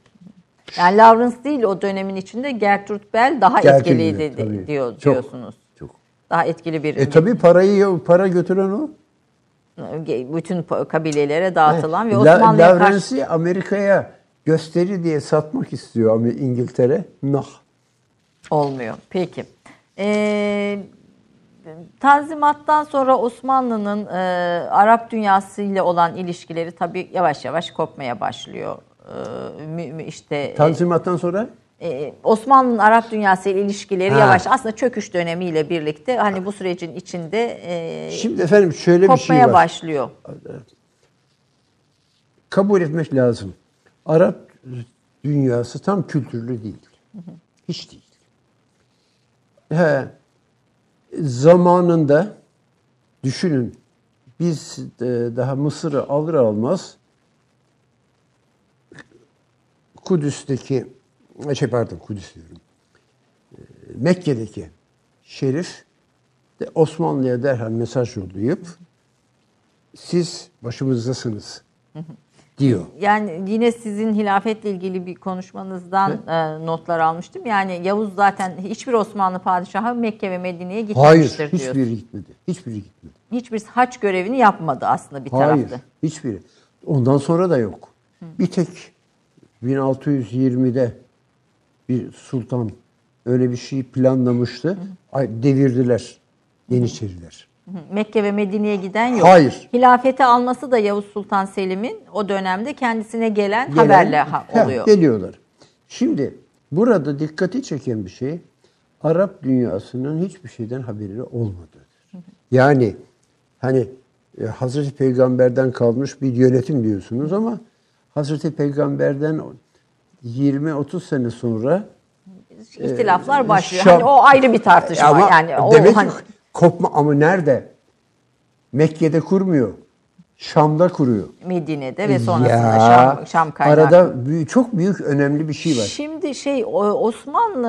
Yani Lawrence değil o dönemin içinde Gertrude Bell daha
Gertrude
etkiliydi
tabii.
diyor,
Çok,
diyorsunuz.
Çok.
Daha etkili bir
E tabi parayı para götüren o.
bütün kabilelere dağıtılan ve
La-
Osmanlı'ya karşı
Lawrence'i Amerika'ya gösteri diye satmak istiyor ama İngiltere. Nah.
olmuyor. Peki. Ee, Tanzimattan sonra Osmanlı'nın e, Arap dünyasıyla olan ilişkileri tabii yavaş yavaş kopmaya başlıyor. Ee, işte
Tanzimattan sonra
e, Osmanlı'nın Arap dünyası ile ilişkileri
Ha.
yavaş aslında çöküş dönemiyle birlikte hani bu sürecin içinde e,
Şimdi efendim şöyle bir şey
kopmaya
var.
başlıyor.
Kabul etmek lazım. Arap dünyası tam kültürlü değil. Hiç değil. He, zamanında düşünün biz e, daha Mısır'ı alır almaz Kudüs'teki şey pardon Kudüs diyorum. E, Mekke'deki şerif de Osmanlı'ya derhal mesaj yollayıp siz başımızdasınız diyor.
Yani yine sizin hilafetle ilgili bir konuşmanızdan e, notlar almıştım. Yani Yavuz zaten hiçbir Osmanlı padişahı Mekke ve Medine'ye
Hayır,
gitmemiştir diyorsun.
hiçbiri gitmedi. Hiçbiri gitmedi.
Hiçbir haç görevini yapmadı aslında bir
Hayır,
tarafta.
hiçbiri. Ondan sonra da yok. Bir tek 1620'de bir sultan öyle bir şey planlamıştı. Ay, devirdiler. Yeniçeriler.
Mekke ve Medine'ye giden yok.
Hayır.
Hilafeti alması da Yavuz Sultan Selim'in o dönemde kendisine gelen,
Gelen-
haberle ha- oluyor.
Geliyorlar. Şimdi burada dikkati çeken bir şey Arap dünyasının hiçbir şeyden haberi olmadığı. Yani hani e, Hazreti Peygamber'den kalmış bir yönetim diyorsunuz ama Hazreti Peygamber'den 20-30 sene sonra
İhtilaflar başlıyor.
Şam-
hani o ayrı bir tartışma.
ama
yani o
demek
hani,
kopma ama nerede? Mekke'de kurmuyor. Şam'da kuruyor.
Medine'de ve sonrasında
Ya,
Şam, Şam kaynağı.
Arada büyük, çok büyük önemli bir şey var.
Şimdi şey Osmanlı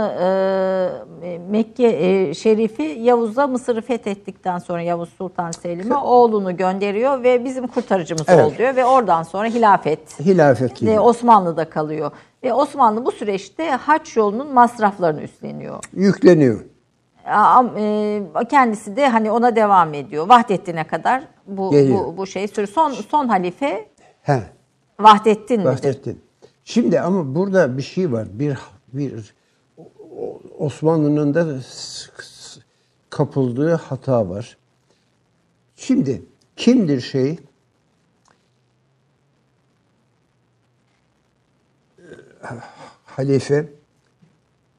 e, Mekke e, Şerifi Yavuz'a Mısır'ı fethettikten sonra Yavuz Sultan Selim'e oğlunu gönderiyor ve bizim kurtarıcımız
Evet.
ol diyor ve oradan sonra hilafet
Hilafet
e. Osmanlı'da kalıyor. Ve Osmanlı bu süreçte haç yolunun masraflarını üstleniyor.
Yükleniyor.
E, Kendisi de hani ona devam ediyor. Vahdettin'e kadar bu
Geliyor.
bu, bu şey sürüyor. Son son halife
He.
Vahdettin midir?
Bahsettin. Şimdi ama burada bir şey var. Bir bir Osmanlı'nın da kapıldığı hata var. Şimdi kimdir şey? Halife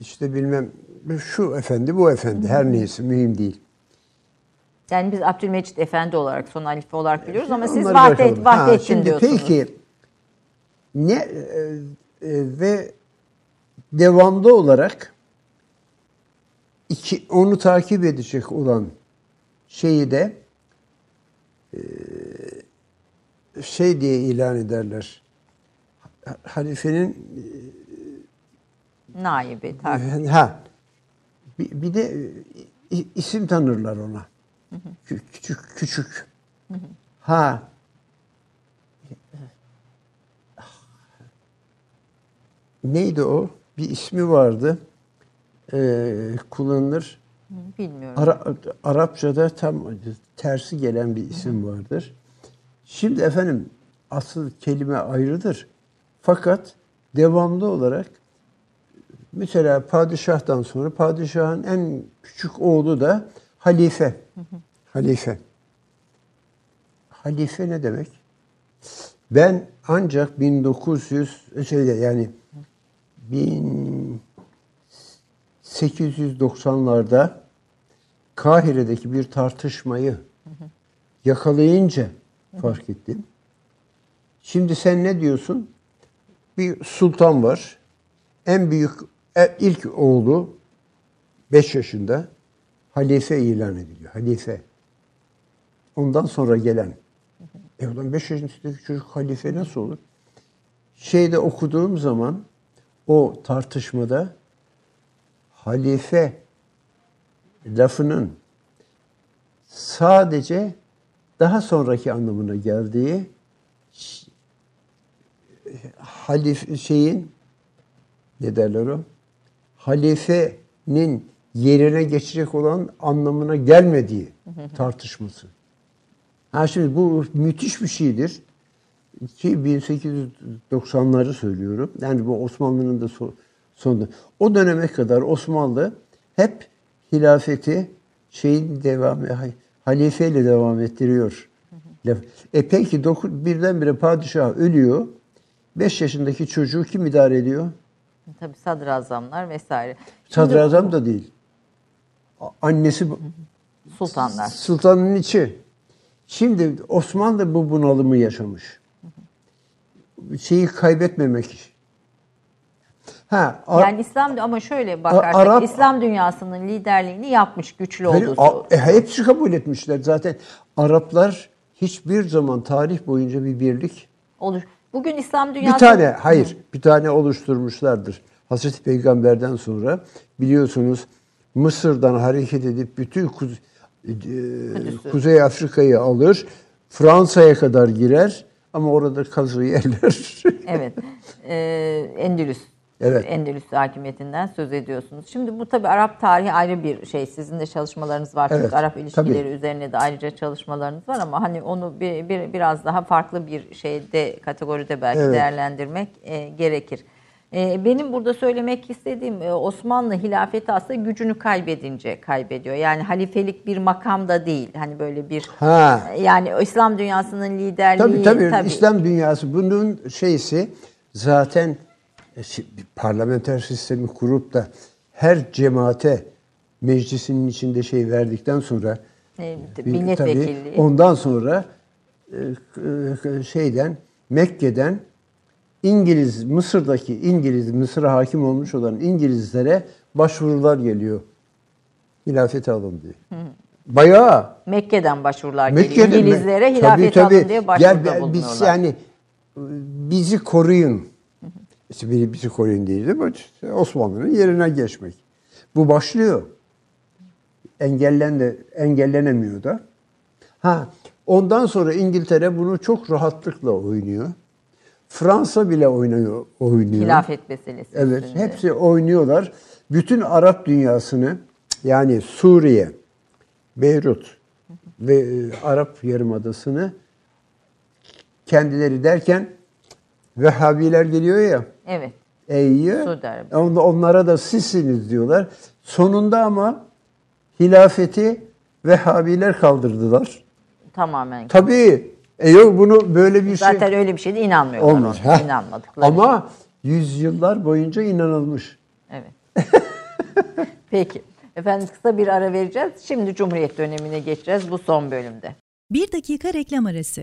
işte bilmem şu efendi bu efendi her neyse mühim değil.
Yani biz Abdülmecit Efendi olarak, son halife olarak biliyoruz ama siz Vahdet, Vahdettin
şimdi
diyorsunuz.
Peki ne e, e, ve devamlı olarak iki, onu takip edecek olan şeyi de e, şey diye ilan ederler. Ha- Halifenin
Naibi, takip.
ha bir, bir de e, isim tanırlar ona. Hı. Küçük küçük. Ha neydi o? Bir ismi vardı. Ee, kullanılır.
Bilmiyorum.
Ara, Arapçada tam tersi gelen bir isim vardır. Şimdi efendim asıl kelime ayrıdır. Fakat devamlı olarak mesela padişahtan sonra padişahın en küçük oğlu da halife. Halife. Halife ne demek? Ben ancak 1900 şeyde yani 1890'larda Kahire'deki bir tartışmayı yakalayınca fark ettim. Şimdi sen ne diyorsun? Bir sultan var. En büyük ilk oğlu 5 yaşında halife ilan ediliyor. Halife. Ondan sonra gelen. E ulan 5 yaşındaki çocuk halife nasıl olur? Şeyde okuduğum zaman o tartışmada halife lafının sadece daha sonraki anlamına geldiği halif şeyin ne derler o? Halifenin yerine geçecek olan anlamına gelmediği tartışması. Ha şimdi bu müthiş bir şeydir. Ki 1890'ları söylüyorum. Yani bu Osmanlı'nın da son, sonunda. O döneme kadar Osmanlı hep hilafeti şeyin devam halifeyle devam ettiriyor. E peki birdenbire padişah ölüyor. 5 yaşındaki çocuğu kim idare ediyor?
Tabii sadrazamlar vesaire.
Sadrazam da değil. Annesi
sultanlar.
Sultanın içi. Şimdi Osmanlı bu bunalımı yaşamış. Şeyi kaybetmemek.
Ha, yani İslam ama şöyle bakarsak Arap, İslam dünyasının liderliğini yapmış güçlü olduğu.
E, hepsi kabul etmişler zaten. Araplar hiçbir zaman tarih boyunca bir birlik
olur. Bugün İslam dünyası
bir tane hayır bir tane oluşturmuşlardır. Hazreti Peygamber'den sonra biliyorsunuz Mısır'dan hareket edip bütün kuz, e, Kuzey Afrika'yı alır. Fransa'ya kadar girer ama orada kazı yerler.
evet. Ee, Endülüs Evet. Endülüs hakimiyetinden söz ediyorsunuz. Şimdi bu tabi Arap tarihi ayrı bir şey. Sizin de çalışmalarınız var. Evet, Arap ilişkileri tabii. üzerine de ayrıca çalışmalarınız var ama hani onu bir, bir biraz daha farklı bir şeyde kategoride belki evet. değerlendirmek e, gerekir. E, benim burada söylemek istediğim e, Osmanlı hilafeti aslında gücünü kaybedince kaybediyor. Yani halifelik bir makam da değil. Hani böyle bir ha. yani İslam dünyasının liderliği
tabii, tabii tabii İslam dünyası bunun şeysi zaten e, parlamenter sistemi kurup da her cemaate meclisinin içinde şey verdikten sonra
evet, milletvekilliği.
Tabii, ondan sonra e, e, şeyden Mekke'den İngiliz Mısır'daki İngiliz Mısır'a hakim olmuş olan İngilizlere başvurular geliyor. Hilafeti alın diye. Hı. Bayağı
Mekke'den başvurular Mekke'den, geliyor. İngilizlere hilafet tabii, tabii. alın diye başvuruda
Gel, Biz yani bizi koruyun. İşte biri bizi koruyun değil ama Osmanlı'nın yerine geçmek. Bu başlıyor. Engellen de, engellenemiyor da. Ha, ondan sonra İngiltere bunu çok rahatlıkla oynuyor. Fransa bile oynuyor. oynuyor.
Hilafet meselesi.
Evet, üstünde. hepsi oynuyorlar. Bütün Arap dünyasını yani Suriye, Beyrut ve e, Arap Yarımadası'nı kendileri derken Vehhabiler geliyor ya.
Evet.
Eyye. Onlara da sizsiniz diyorlar. Sonunda ama hilafeti Vehhabiler kaldırdılar.
Tamamen.
Tabii. E yok bunu böyle bir
Zaten şey... Zaten öyle bir şeyde inanmıyorlar. Olmaz. Ona. İnanmadıkları
Ama şey. yüzyıllar boyunca inanılmış.
Evet. Peki. Efendim kısa bir ara vereceğiz. Şimdi Cumhuriyet dönemine geçeceğiz bu son bölümde.
Bir dakika reklam arası.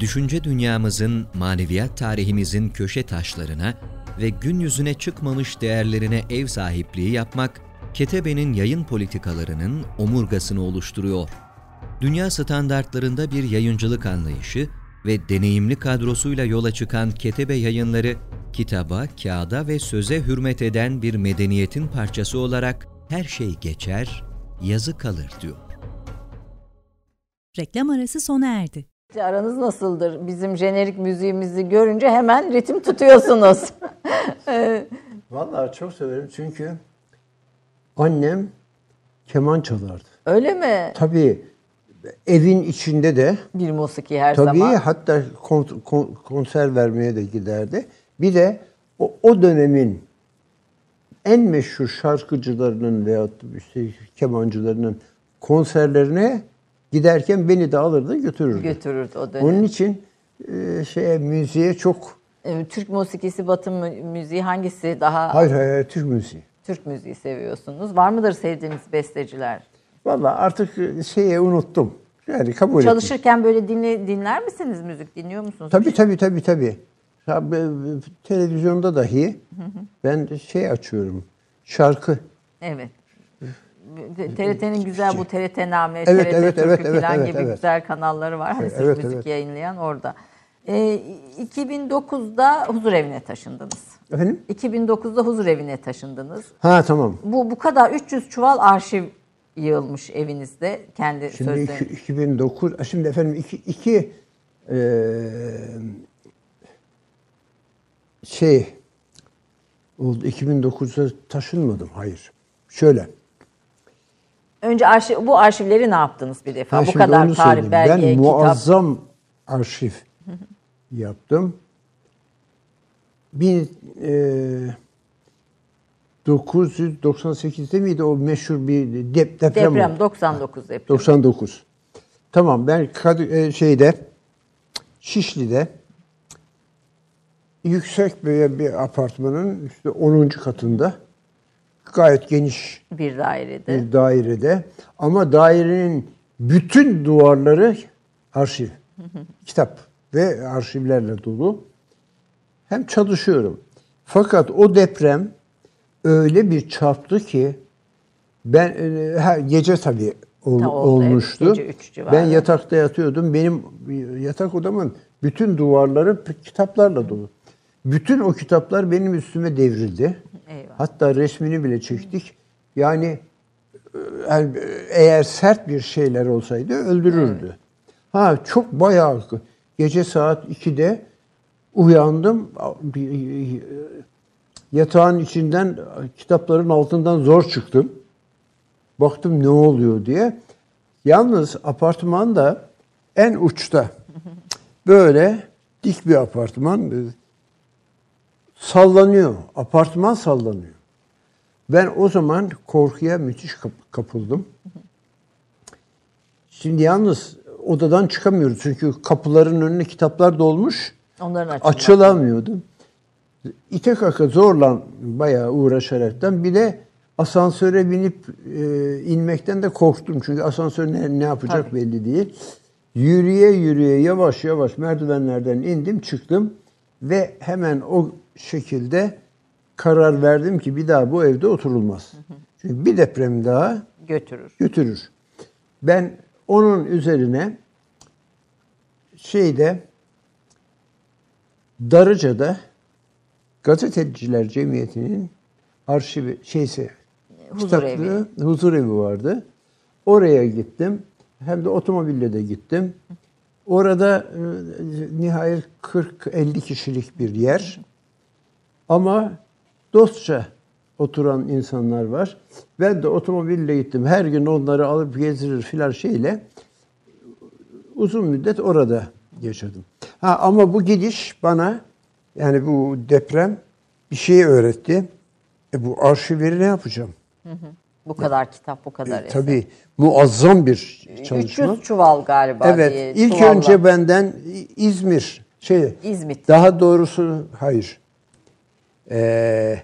düşünce dünyamızın, maneviyat tarihimizin köşe taşlarına, ve gün yüzüne çıkmamış değerlerine ev sahipliği yapmak, Ketebe'nin yayın politikalarının omurgasını oluşturuyor. Dünya standartlarında bir yayıncılık anlayışı ve deneyimli kadrosuyla yola çıkan Ketebe yayınları, kitaba, kağıda ve söze hürmet eden bir medeniyetin parçası olarak her şey geçer, yazı kalır diyor.
Reklam arası sona erdi.
Aranız nasıldır? Bizim jenerik müziğimizi görünce hemen ritim tutuyorsunuz.
Vallahi çok severim çünkü annem keman çalardı.
Öyle mi?
Tabii evin içinde de
Bir musiki her
tabii
zaman.
hatta kon- kon- konser vermeye de giderdi. Bir de o, o dönemin en meşhur şarkıcılarının veyahut işte kemancılarının konserlerine giderken beni de alırdı götürürdü.
Götürürdü o dönem.
Onun için e, şeye müziğe çok
Ee, Türk musikisi, Batı mü- müziği hangisi daha
hayır hayır, Türk müziği.
Türk müziği seviyorsunuz? Var mıdır sevdiğiniz besteciler?
Vallahi artık şeye unuttum. Yani kabul ettim.
Çalışırken böyle dinle, dinler misiniz müzik? Dinliyor musunuz?
Tabii tabii tabii tabii. Televizyonda dahi ben de şey açıyorum. Şarkı.
Evet. TRT'nin güzel bu TRT Name,
Evet,
TRT
evet,
Türkü
evet,
falan
evet,
gibi
evet.
güzel kanalları var. Hani
Evet,
müzik
evet.
yayınlayan orada. Ee, 2009'da huzur evine taşındınız.
Efendim?
2009'da huzur evine taşındınız.
Ha tamam.
Bu bu kadar 300 çuval arşiv yığılmış evinizde kendi
Şimdi
sözleriniz.
iki- 2009 ha, şimdi efendim iki, iki eee, şey oldu 2009'da taşınmadım hayır. Şöyle.
Önce arşiv, bu arşivleri ne yaptınız bir defa?
Ben
bu kadar tarih, belge,
Ben
kitap.
muazzam arşiv yaptım. Bin, e, 998'de miydi o meşhur bir dep, deprem,
Deprem
oldu?
99 deprem.
99. Tamam ben Kadı- e, şeyde Şişli'de yüksek bir, bir apartmanın işte 10. katında gayet geniş
Bir dairede.
bir dairede ama dairenin bütün duvarları arşiv, kitap ve arşivlerle dolu. Hem çalışıyorum. Fakat o deprem öyle bir çarptı ki ben e, her gece tabii ol-
Ha, oldu, evet.
olmuştu.
Civarı.
ben yatakta yatıyordum. Benim yatak odamın bütün duvarları kitaplarla dolu. Bütün o kitaplar benim üstüme devrildi. Hatta resmini bile çektik. Yani e, eğer sert bir şeyler olsaydı öldürürdü. Ha çok bayağı gece saat 2'de uyandım. Yatağın içinden kitapların altından zor çıktım. Baktım ne oluyor diye. Yalnız apartman da en uçta. Böyle dik bir apartman sallanıyor. Apartman sallanıyor. Ben o zaman korkuya müthiş kap- kapıldım. Şimdi yalnız odadan çıkamıyoruz çünkü kapıların önüne kitaplar dolmuş.
Onların.
Açılamıyordu. İte kaka zorla bayağı uğraşaraktan bir de asansöre binip e, inmekten de korktum. Çünkü asansör ne, ne yapacak
Tabii.
belli değil. Yürüye yürüye yavaş yavaş merdivenlerden indim çıktım ve hemen o şekilde karar verdim ki bir daha bu evde oturulmaz. Çünkü bir deprem daha
götürür.
götürür. Ben onun üzerine şeyde Darıca'da Gazeteciler Cemiyeti'nin arşivi şeysi
Huzur
kitaplığı, huzur evi vardı. Oraya gittim. Hem de otomobille de gittim. Orada e, nihayet 40-50 kişilik bir yer. Ama dostça oturan insanlar var. Ben de otomobille gittim. Her gün onları alıp gezdirir filan şeyle uzun müddet orada yaşadım. Ha ama bu gidiş bana yani bu deprem bir şey öğretti. E bu arşivleri ne yapacağım?
Bu kadar kitap, bu kadar
E,
eser.
tabii muazzam bir çalışma.
300 çuval galiba diye.
Evet. ilk
çuvalla.
önce benden İzmir şey
İzmit.
daha doğrusu hayır. Ee,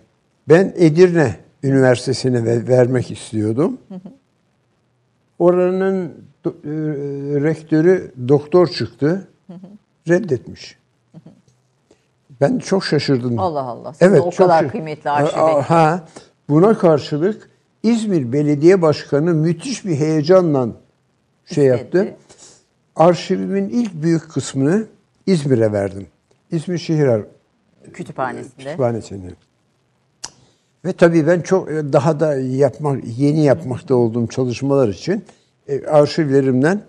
ben Edirne Üniversitesi'ne ve- vermek istiyordum. Oranın e, rektörü doktor çıktı. Reddetmiş. Ben çok şaşırdım.
Allah Allah. Siz de o kadar
şa-
kıymetli arşiv.
Ha, buna karşılık İzmir Belediye Başkanı müthiş bir heyecanla şey
İstedi.
yaptı. Arşivimin ilk büyük kısmını İzmir'e verdim. İzmir Şehir
Kütüphanesinde.
Kütüphanesi'ne. Ve tabii ben çok daha da yapmak yeni yapmakta olduğum çalışmalar için e, arşivlerimden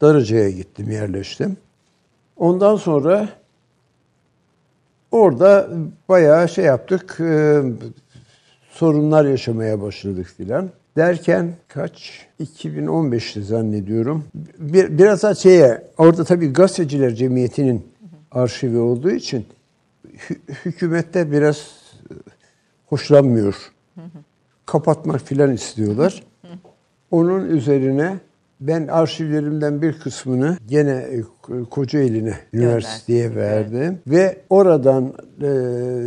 Darıca'ya gittim, yerleştim. Ondan sonra orada bayağı şey yaptık, e, sorunlar yaşamaya başladık filan. Derken kaç? 2015'te zannediyorum. Bir, biraz da şeye, orada tabii gazeteciler cemiyetinin arşivi olduğu için hükümette biraz hoşlanmıyor. Kapatmak filan istiyorlar. Onun üzerine ben arşivlerimden bir kısmını gene e, Kocaeli'ne üniversiteye verdim ve oradan e,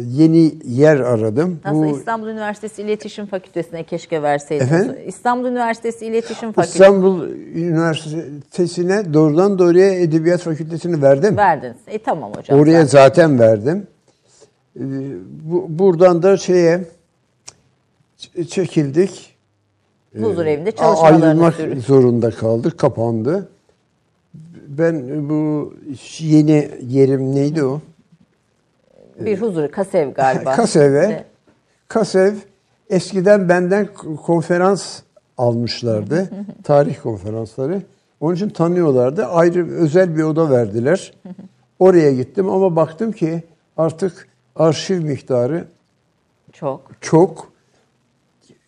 yeni yer aradım.
Aslında
Bu
İstanbul Üniversitesi İletişim Fakültesine keşke verseydiniz.
Efendim?
İstanbul Üniversitesi İletişim Fakültesi
İstanbul Üniversitesi'ne doğrudan doğruya Edebiyat Fakültesini verdim.
verdiniz. E tamam hocam.
Oraya
zaten.
zaten verdim. Ee, bu, buradan da şeye çekildik.
Huzur evinde
A-
çalışmalarını
Ayrılmak
sürdürdünüz.
zorunda kaldık. Kapandı. Ben bu yeni yerim neydi o?
Bir huzur kasev galiba.
Kaseve.
İşte
Kasev eskiden benden konferans almışlardı. tarih konferansları. Onun için tanıyorlardı. Ayrı özel bir oda verdiler. Oraya gittim ama baktım ki artık arşiv miktarı
çok
çok.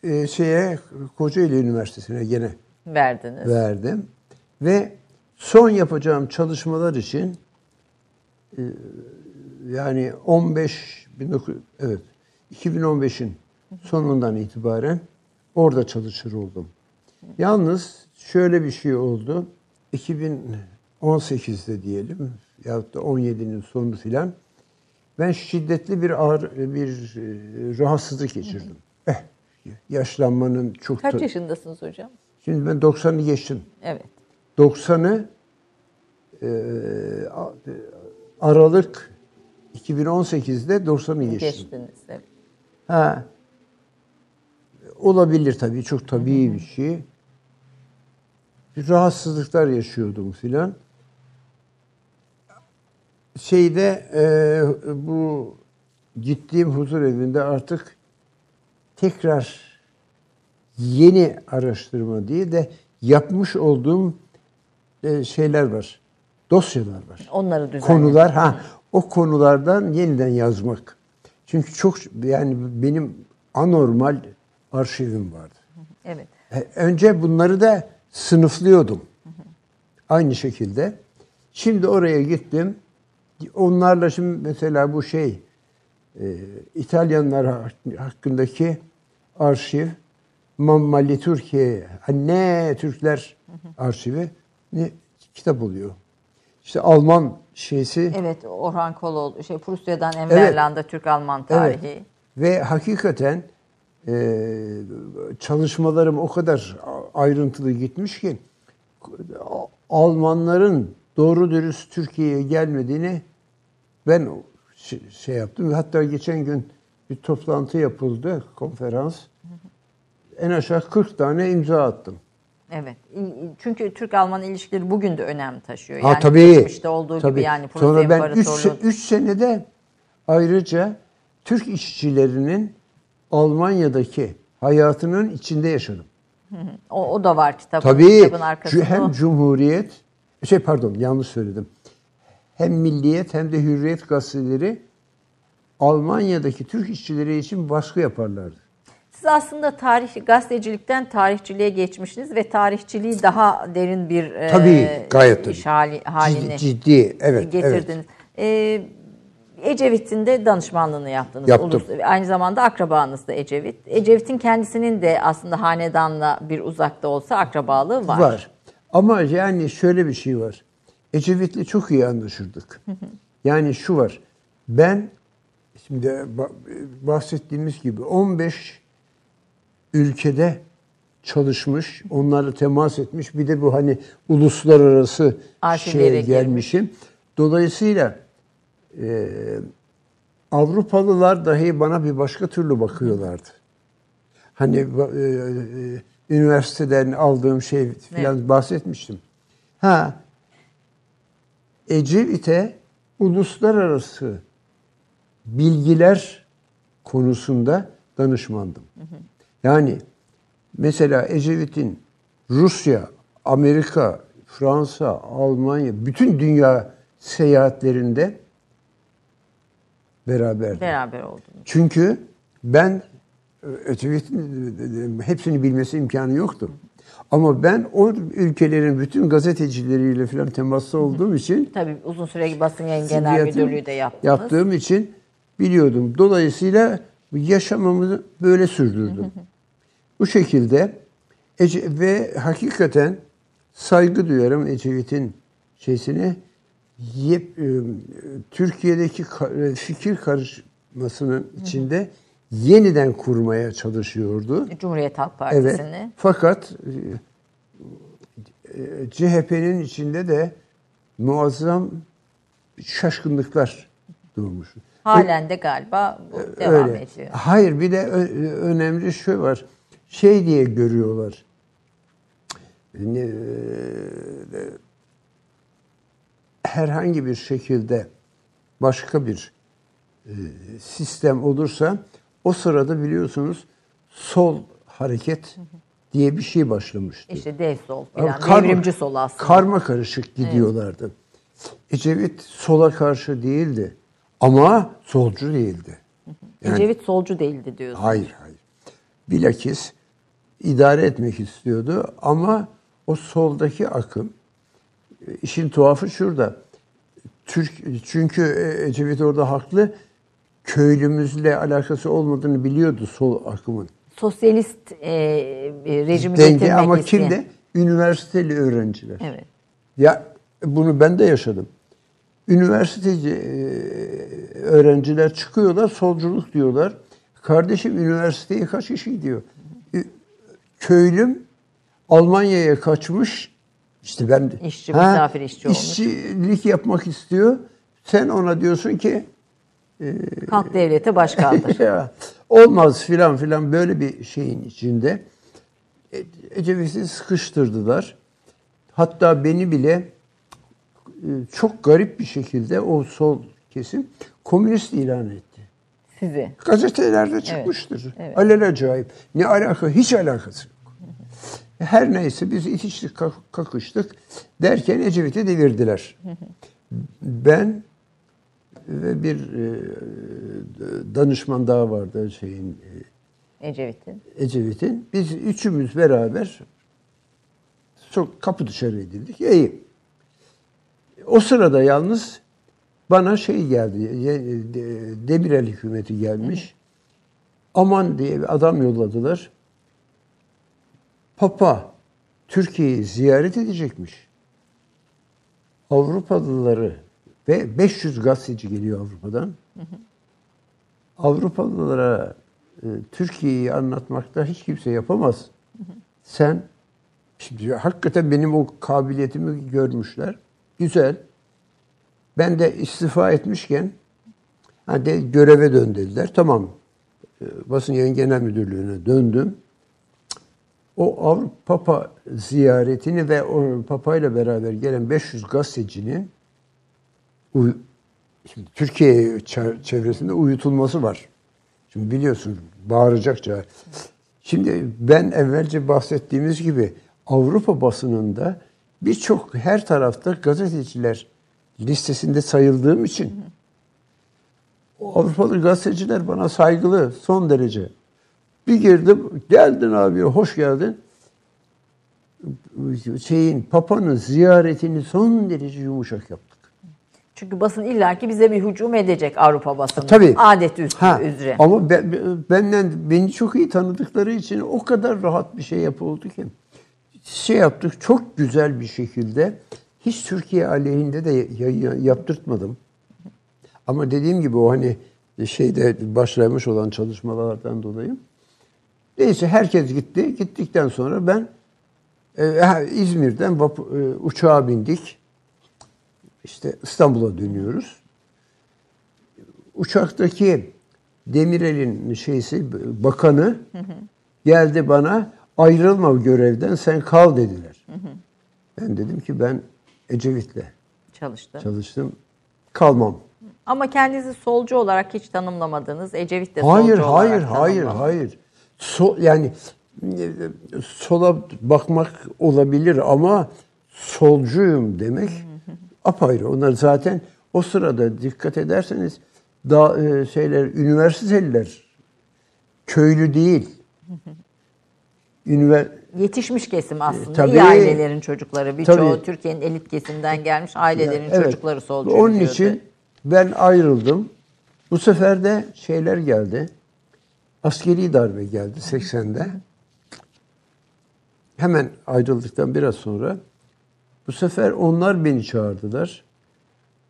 Ee, şeye Kocaeli Üniversitesi'ne gene
verdiniz.
verdim. Ve son yapacağım çalışmalar için e, yani 15 19 evet 2015'in sonundan itibaren orada çalışır oldum. Yalnız şöyle bir şey oldu. 2018'de diyelim yahut da 17'nin sonu filan ben şiddetli bir ağır, bir e, rahatsızlık geçirdim. Eh, yaşlanmanın çok
Kaç
da-
yaşındasınız hocam?
Şimdi ben 90'ı geçtim.
Evet.
90'ı e, Aralık 2018'de 90'ı geçtim.
Geçtiniz. Evet.
Ha. Olabilir tabii. Çok tabii bir şey. Bir rahatsızlıklar yaşıyordum filan. Şeyde e, bu gittiğim huzur evinde artık tekrar yeni araştırma değil de yapmış olduğum e, şeyler var. Dosyalar var
Onları düzenledik.
konular ha o konulardan yeniden yazmak. Çünkü çok yani benim anormal arşivim vardı.
Evet.
E, Önce bunları da sınıflıyordum. Aynı şekilde. Şimdi oraya gittim. Onlarla şimdi mesela bu şey e, İtalyanlar hak- hakkındaki arşiv Mammalli Türkiye ne Türkler arşivi ne kitap oluyor. İşte Alman şeysi
Evet Orhan Koloğlu, şey Prusya'dan Enverlanda Türk-Alman tarihi.
Evet. Ve hakikaten e, çalışmalarım o kadar ayrıntılı gitmiş ki Almanların doğru dürüst Türkiye'ye gelmediğini ben şey, şey yaptım. Hatta geçen gün bir toplantı yapıldı, konferans. En aşağı 40 tane imza attım.
Evet. Çünkü Türk-Alman ilişkileri bugün de önem taşıyor.
Ha
Yani
tabii.
geçmişte olduğu
tabii.
gibi yani Prusya
Sonra ben 3
İmparatorluğu.
senede ayrıca Türk işçilerinin Almanya'daki hayatının içinde yaşadım.
O, o da var kitap,
Tabii
kitabın arkasında.
hem. Cumhuriyet, şey pardon yanlış söyledim. Hem Milliyet hem de Hürriyet gazeteleri Almanya'daki Türk işçileri için baskı yaparlardı.
Siz aslında tarih gazetecilikten tarihçiliğe geçmişsiniz ve tarihçiliği daha derin bir e,
Tabii, gayet
iş hali, haline
Ciddi, ciddi evet, evet.
getirdiniz. E, Ecevit'in de danışmanlığını yaptınız.
Yaptım.
Ulus- aynı zamanda akrabanız da Ecevit. Ecevit'in kendisinin de aslında hanedanla bir uzakta olsa akrabalığı var.
Var. Ama yani şöyle bir şey var. Ecevit'le çok iyi anlaşırdık. Yani şu var. Ben şimdi ba- bahsettiğimiz gibi 15 ülkede çalışmış, onlarla temas etmiş. Bir de bu hani uluslararası
Arşivlere
şeye gelmişim. Dolayısıyla e, Avrupalılar dahi bana bir başka türlü bakıyorlardı. Hani e, e, üniversiteden aldığım şey filan bahsetmiştim. Ha Ecevit'e uluslararası bilgiler konusunda danışmandım. Yani mesela Ecevit'in Rusya, Amerika, Fransa, Almanya, bütün dünya seyahatlerinde beraberdim.
Beraber oldunuz.
Çünkü ben Ecevit'in hepsini bilmesi imkanı yoktu. Ama ben o ülkelerin bütün gazetecileriyle falan temaslı olduğum için
Tabii uzun süre basın yayın genel müdürlüğü de yaptınız.
Yaptığım için biliyordum. Dolayısıyla yaşamamı böyle sürdürdüm. Bu şekilde Ece, ve hakikaten saygı duyarım Ecevit'in şeysine. Yep, e, Türkiye'deki fikir karışmasının içinde yeniden kurmaya çalışıyordu.
Cumhuriyet Halk
Evet.
Partisi'ni.
Fakat e, e, CHP'nin içinde de muazzam şaşkınlıklar doğmuş.
Halen de galiba bu devam
Öyle.
ediyor.
Hayır bir de önemli şu var. Şey diye görüyorlar. E, herhangi bir şekilde başka bir e, sistem olursa o sırada biliyorsunuz sol hareket diye bir şey başlamıştı.
İşte dev sol falan,
karma-
devrimci sol aslında.
Karma karışık gidiyorlardı. Ecevit sola karşı değildi. Ama solcu değildi. Yani-
Ecevit solcu değildi diyorsun.
Hayır hayır. Bilakis idare etmek istiyordu ama o soldaki akım işin tuhafı şurada. Türk çünkü Ecevit orada haklı. Köylümüzle alakası olmadığını biliyordu sol akımın.
Sosyalist e, e, rejimi
Denge
getirmek
ama
isteyen.
kimde? Üniversiteli öğrenciler.
Evet.
Ya bunu ben de yaşadım. Üniversiteci e, öğrenciler çıkıyorlar, solculuk diyorlar. Kardeşim üniversiteye kaç kişi gidiyor? Ü- Köylüm Almanya'ya kaçmış. İşte ben de-
İşçi, misafir işçi olmuş.
işçilik yapmak istiyor. Sen ona diyorsun ki
Halk devlete baş kaldır.
ya, olmaz filan filan böyle bir şeyin içinde E- Ecevit'i sıkıştırdılar. Hatta beni bile e, çok garip bir şekilde o sol kesim komünist ilan etti.
Sizi.
Gazetelerde çıkmıştır.
evet.
Alelacayip. Ne alaka? Hiç alakası yok. Her neyse biz itiştik, kakıştık derken Ecevit'i devirdiler. Ben ve bir e, danışman daha vardı şeyin e,
Ecevit'in.
Ecevit'in. Biz üçümüz beraber çok kapı dışarı edildik. İyi. O sırada yalnız bana şey geldi. de- Demirel hükümeti gelmiş. Aman diye bir adam yolladılar. Papa Türkiye'yi ziyaret edecekmiş. Avrupalıları ve 500 gazeteci geliyor Avrupa'dan. Avrupalılara e, Türkiye'yi anlatmakta hiç kimse yapamaz. Sen şimdi hakikaten benim o kabiliyetimi görmüşler. Güzel. Ben de istifa etmişken hadi göreve dön dediler. Tamam. E, Basın Yayın Genel Müdürlüğü'ne döndüm. O Avrupa Papa ziyaretini ve o Papa'yla beraber gelen 500 gazetecinin uy- Şimdi Türkiye çe- çevresinde uyutulması var. Şimdi biliyorsun bağıracakça. Şimdi ben evvelce bahsettiğimiz gibi Avrupa basınında birçok her tarafta gazeteciler listesinde sayıldığım için o Avrupalı gazeteciler bana saygılı son derece. Bir girdim, geldin abi, hoş geldin. Şeyin, Papa'nın ziyaretini son derece yumuşak yaptık.
Çünkü basın illaki bize bir hücum edecek Avrupa basını.
Tabii.
Adet üstü
Ha,
üzere.
Ama ben, benden beni çok iyi tanıdıkları için o kadar rahat bir şey yapıldı ki. Şey yaptık çok güzel bir şekilde. Hiç Türkiye aleyhinde de yaptırtmadım. Ama dediğim gibi o hani şeyde başlamış olan çalışmalardan dolayı. Neyse herkes gitti. Gittikten sonra ben e, İzmir'den vap- e, uçağa bindik. İşte İstanbul'a dönüyoruz uçaktaki Demirel'in şeysi bakanı geldi bana ayrılma görevden sen kal dediler. Ben dedim ki ben Ecevit'le
Çalıştı.
çalıştım. Kalmam.
Ama kendinizi solcu olarak hiç tanımlamadınız. Ecevit de solcu
Hayır,
olarak
hayır, hayır, hayır. So, yani e, sola bakmak olabilir ama solcuyum demek apayrı. Onlar zaten o sırada dikkat ederseniz da e, şeyler üniversiteliler köylü değil. Ünivers
Yetişmiş kesim aslında.
tabii.
İyi ailelerin çocukları. Birçoğu. Türkiye'nin elit kesimden gelmiş ailelerin
Evet.
çocukları solcu.
Onun
diyordu.
için ben ayrıldım. Bu sefer de şeyler geldi. Askeri darbe geldi 80'de. Hemen ayrıldıktan biraz sonra bu sefer onlar beni çağırdılar.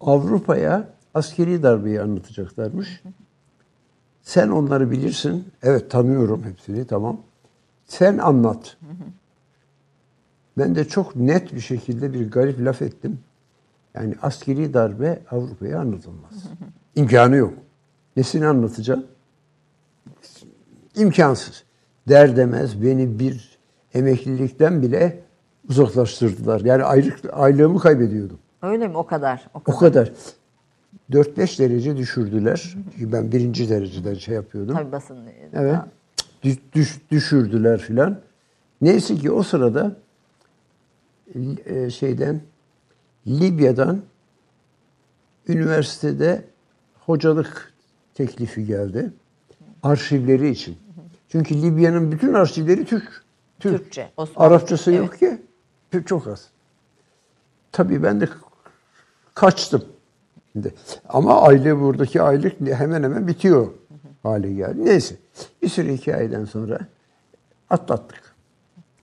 Avrupa'ya askeri darbeyi anlatacaklarmış. Sen onları bilirsin. Evet tanıyorum hepsini tamam. Sen anlat. Ben de çok net bir şekilde bir garip laf ettim. Yani askeri darbe Avrupa'ya anlatılmaz. İmkanı yok. Nesini anlatacağım? İmkansız. Der demez beni bir emeklilikten bile uzaklaştırdılar. Yani aylık, aylığımı kaybediyordum.
Öyle mi? O kadar. O kadar.
O kadar. 4-5 derece düşürdüler. Çünkü ben birinci dereceden şey yapıyordum.
Tabii basın.
Evet. Düş, düş- düşürdüler filan. Neyse ki o sırada e, şeyden Libya'dan üniversitede hocalık teklifi geldi. Arşivleri için. Çünkü Libya'nın bütün arşivleri Türk. Türk.
Türkçe, Osmanlı.
Arapçası yok ki. Çok az. Tabii ben de kaçtım. Ama aile buradaki aylık hemen hemen bitiyor hale geldi. Neyse. Bir sürü hikayeden sonra atlattık.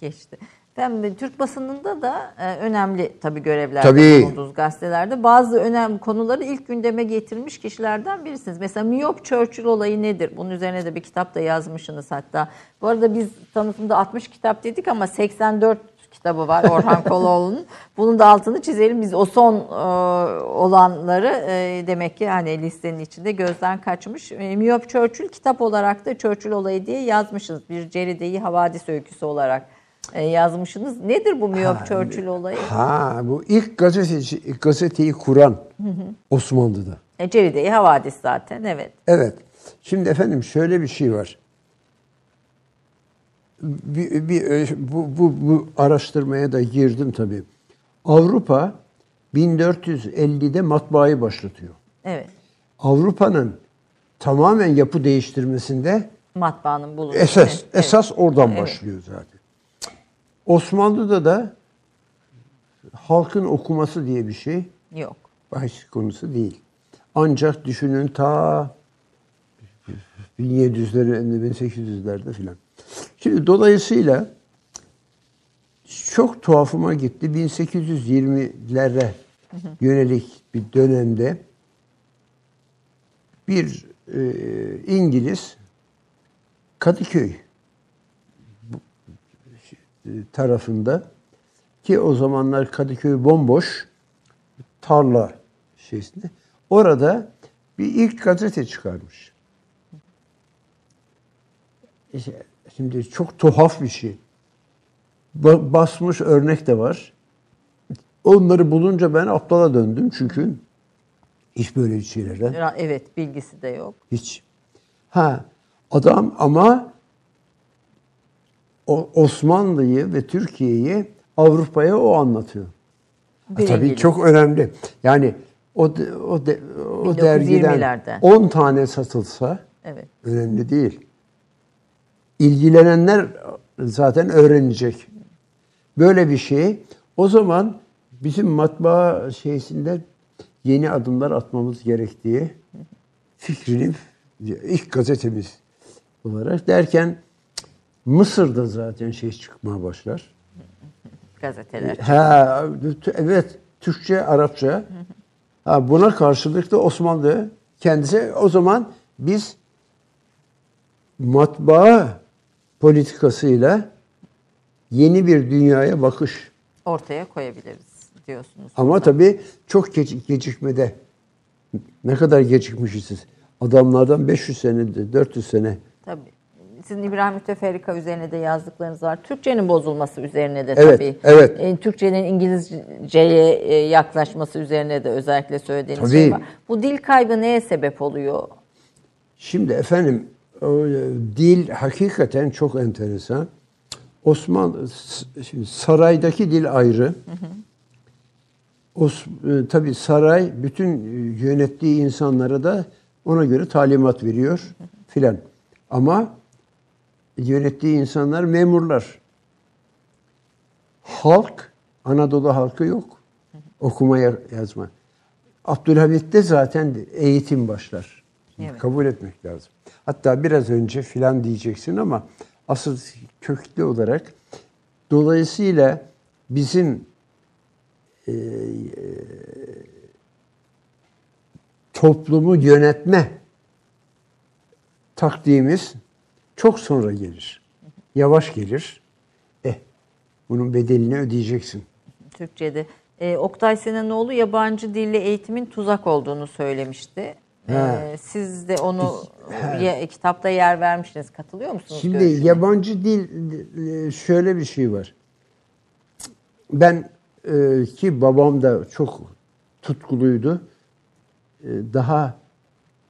geçti. Efendim, Türk basınında da e, önemli tabii görevlerde
Tabii.
bulunduğunuz gazetelerde bazı önemli konuları ilk gündeme getirmiş kişilerden birisiniz. Mesela Miyop Churchill olayı nedir? Bunun üzerine de bir kitap da yazmışsınız hatta. Bu arada biz tanıtımda 60 kitap dedik ama 84 kitabı var Orhan Koloğlu'nun. Bunun da altını çizelim. Biz o son e, olanları e, demek ki hani listenin içinde gözden kaçmış. E, Miyop Churchill kitap olarak da Churchill olayı diye yazmışız. Bir Ceride'yi havadis öyküsü olarak e, yazmışsınız. Nedir bu Miyop Churchill olayı?
Ha bu ilk gazeteci, ilk gazeteyi kuran Osmanlı'da.
E, Ceride'yi havadis zaten evet.
Evet. Şimdi efendim şöyle bir şey var. Bir, bir- bu, bu, bu araştırmaya da girdim tabii. Avrupa 1450'de matbaayı başlatıyor.
Evet.
Avrupa'nın tamamen yapı değiştirmesinde
Matbaanın bulunduğu.
esas
Evet,
esas oradan
Evet.
başlıyor zaten. Osmanlı'da da halkın okuması diye bir şey.
Yok.
bahis konusu değil. Ancak düşünün ta 1700'lerde, 1800'lerde filan. Şimdi dolayısıyla çok tuhafıma gitti. 1820'lere yönelik bir dönemde bir e, İngiliz Kadıköy e, tarafında ki o zamanlar Kadıköy bomboş tarla şeysinde. Orada bir ilk gazete çıkarmış. İşte Şimdi çok tuhaf bir şey. Ba- basmış örnek de var. Onları bulunca ben aptala döndüm çünkü hiç böyle şeylerden
Ra- Evet bilgisi de yok.
hiç. Ha adam ama Osmanlı'yı ve Türkiye'yi Avrupa'ya o anlatıyor. Ha, tabii çok önemli. Yani o de- o de- o dergiden
1920'lerde.
10 tane satılsa
Evet.
önemli değil. İlgilenenler zaten öğrenecek. Böyle bir şey. O zaman bizim matbaa şeysinde yeni adımlar atmamız gerektiği fikrini ilk gazetemiz olarak derken Mısır'da zaten şey çıkmaya başlar.
Gazeteler.
Ha, evet Türkçe, Arapça. Ha, buna karşılık da Osmanlı kendisi o zaman biz matbaa politikasıyla yeni bir dünyaya bakış.
Ortaya koyabiliriz diyorsunuz.
Ama tabii çok geç, gecikmede. Ne kadar gecikmişiz. adamlardan 500 sene, 400 sene
Tabii. Sizin İbrahim Müteferrika üzerine de yazdıklarınız var. Türkçenin bozulması üzerine de
Evet,
tabii.
evet.
E, Türkçenin İngilizceye e, yaklaşması üzerine de özellikle söylediğiniz
Tabii.
şey var. Bu dil kaybı neye sebep oluyor?
Şimdi efendim dil hakikaten çok enteresan. Osman s- şimdi saraydaki dil ayrı. Os, e, saray bütün e, yönettiği insanlara da ona göre talimat veriyor filan. Ama yönettiği insanlar memurlar. Halk, Anadolu halkı yok. Okuma ya- yazma. Abdülhamit'te zaten eğitim başlar.
Evet.
Kabul etmek lazım. Hatta biraz önce filan diyeceksin ama asıl köklü olarak dolayısıyla bizim e, e, toplumu yönetme taktiğimiz çok sonra gelir. Yavaş gelir. Eh, bunun bedelini ödeyeceksin.
Türkçe'de. E, Oktay Sinanoğlu yabancı dille eğitimin tuzak olduğunu söylemişti. E,
He.
siz de onu ye- kitapta yer vermiştiniz. Katılıyor musunuz?
Şimdi
görüşüne?
yabancı dil şöyle bir şey var. Ben e, ki babam da çok tutkuluydu. E, Daha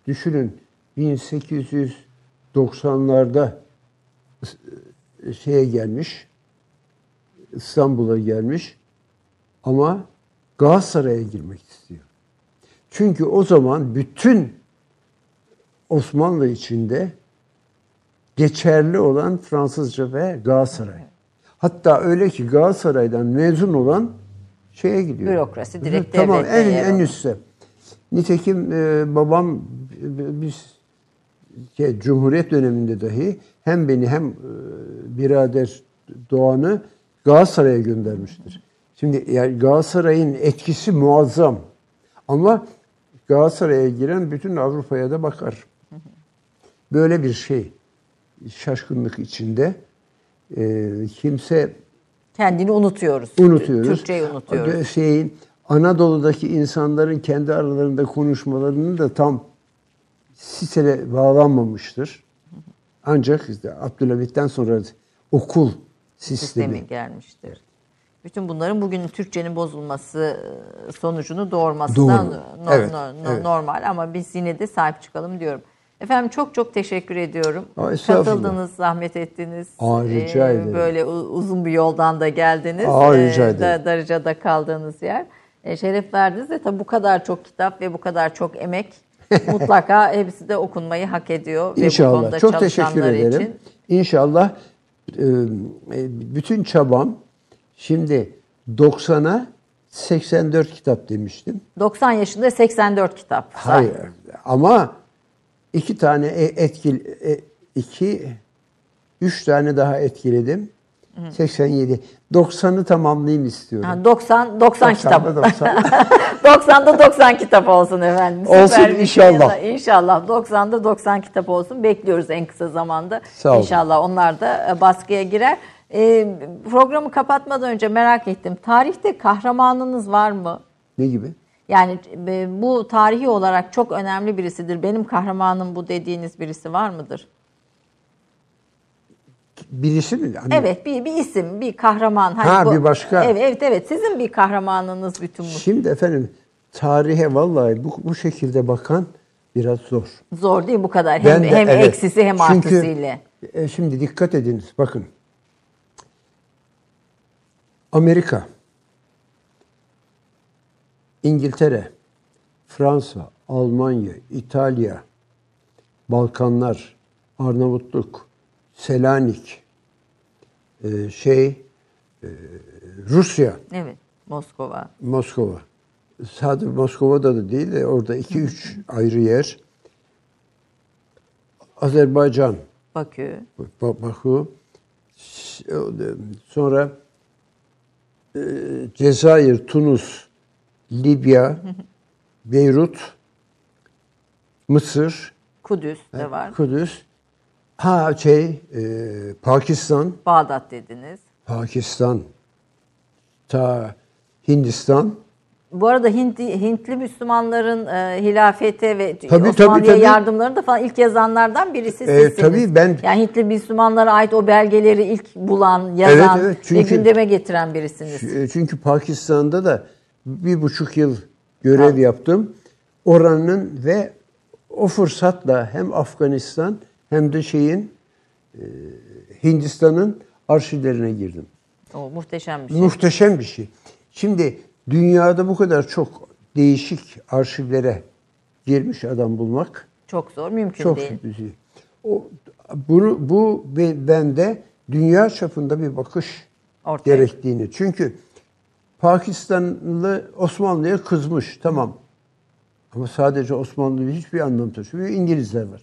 düşünün 1890'larda e, şeye gelmiş. İstanbul'a gelmiş ama Galatasaray'a girmek istiyor. Çünkü o zaman bütün Osmanlı içinde geçerli olan Fransızca ve Galatasaray. Hatta öyle ki Galatasaray'dan mezun olan şeye gidiyor.
Bürokrasi, direkt
Tamam
devlette
en,
yer
en
alıyor.
üstte. Nitekim e, babam e, biz şey, Cumhuriyet döneminde dahi hem beni hem e, birader Doğan'ı Galatasaray'a göndermiştir. Şimdi yani Galatasaray'ın etkisi muazzam. Ama Galatasaray'a giren bütün Avrupa'ya da bakar. Böyle bir şey şaşkınlık içinde e, kimse
Kendini unutuyoruz.
unutuyoruz.
Türkçeyi unutuyoruz.
Şeyin Anadolu'daki insanların kendi aralarında konuşmalarının da tam sitele bağlanmamıştır. Ancak işte Abdülhamit'ten sonra okul sistemi.
sistemi gelmiştir. Bütün bunların bugün Türkçenin bozulması e, sonucunu doğurması da
Doğru.
no-
Evet,
no- no-
evet.
normal ama biz yine de sahip çıkalım diyorum. Efendim çok çok teşekkür ediyorum.
Aa.
Katıldınız, zahmet ettiniz.
Aa, rica
Ee,
ederim.
Böyle uzun bir yoldan da geldiniz.
Aa, rica
Ee,
ederim.
Da, Darıca'da kaldığınız yer. E, şeref verdiniz de tabii bu kadar çok kitap ve bu kadar çok emek mutlaka hepsi de okunmayı hak ediyor. Ve bu
İnşallah.
konuda
Çok teşekkür ederim.
Için
İnşallah e, e, bütün çabam şimdi 90'a 84 kitap demiştim.
90 yaşında 84 kitap.
Hayır. Ama iki tane e- etkil e, iki üç tane daha etkiledim. 87. 90'ı tamamlayayım istiyorum.
Ha, 90 90 kitap.
90'da 90.
90'da 90 kitap olsun efendim. Süper
Olsun
bir şey.
inşallah.
İnşallah 90'da 90 kitap olsun. Bekliyoruz en kısa zamanda.
Sağ olun.
İnşallah onlar da e, baskıya girer. E, programı kapatmadan önce merak ettim. Tarihte kahramanınız var mı?
ne gibi?
Yani e, bu tarihi olarak çok önemli birisidir. Benim kahramanım bu dediğiniz birisi var mıdır?
Birisi mi? Hani
Evet bir, bir isim, bir kahraman. Hani
Ha, bir başka.
Evet, evet evet sizin bir kahramanınız bütün bu.
Şimdi efendim tarihe vallahi bu, bu şekilde bakan biraz zor.
Zor değil bu kadar. Hem,
Ben de-
hem
evet.
eksisi hem
Çünkü,
artısıyla.
e, şimdi dikkat ediniz bakın. Amerika, İngiltere, Fransa, Almanya, İtalya, Balkanlar, Arnavutluk, Selanik, e, şey, e, Rusya,
Evet. Moskova.
Moskova. Sadece Moskova'da da değil de orada iki üç ayrı yer. Azerbaycan,
Bakü.
Ba- Baku, S- sonra e, Cezayir, Tunus, Libya, Beyrut, Mısır,
Kudüs de var.
Kudüs, ha şey, e, Pakistan,
Bağdat dediniz.
Pakistan, ta Hindistan,
Bu arada Hintli, Hintli Müslümanların e, hilafete ve
Tabii,
Osmanlı'ya
tabii, tabii.
yardımlarını da falan ilk yazanlardan birisi
E,
sizsiniz.
tabii ben-
Yani Hintli Müslümanlara ait o belgeleri ilk bulan, yazan
Evet, evet,
ve
çünkü-
gündeme getiren birisiniz.
E, Çünkü Pakistan'da da bir buçuk yıl görev
Evet.
yaptım. Oranın ve o fırsatla hem Afganistan hem de şeyin e, Hindistan'ın arşivlerine girdim.
O muhteşem bir şey.
Muhteşem bir şey. Şimdi dünyada bu kadar çok değişik arşivlere girmiş adam bulmak
Çok zor, mümkün
çok
değil.
şey. O, bunu, bu be- bende dünya çapında bir bakış
Ortaya.
gerektiğini. Çünkü Pakistanlı Osmanlı'ya kızmış. Tamam. Ama sadece Osmanlı hiçbir anlam taşımıyor. İngilizler var.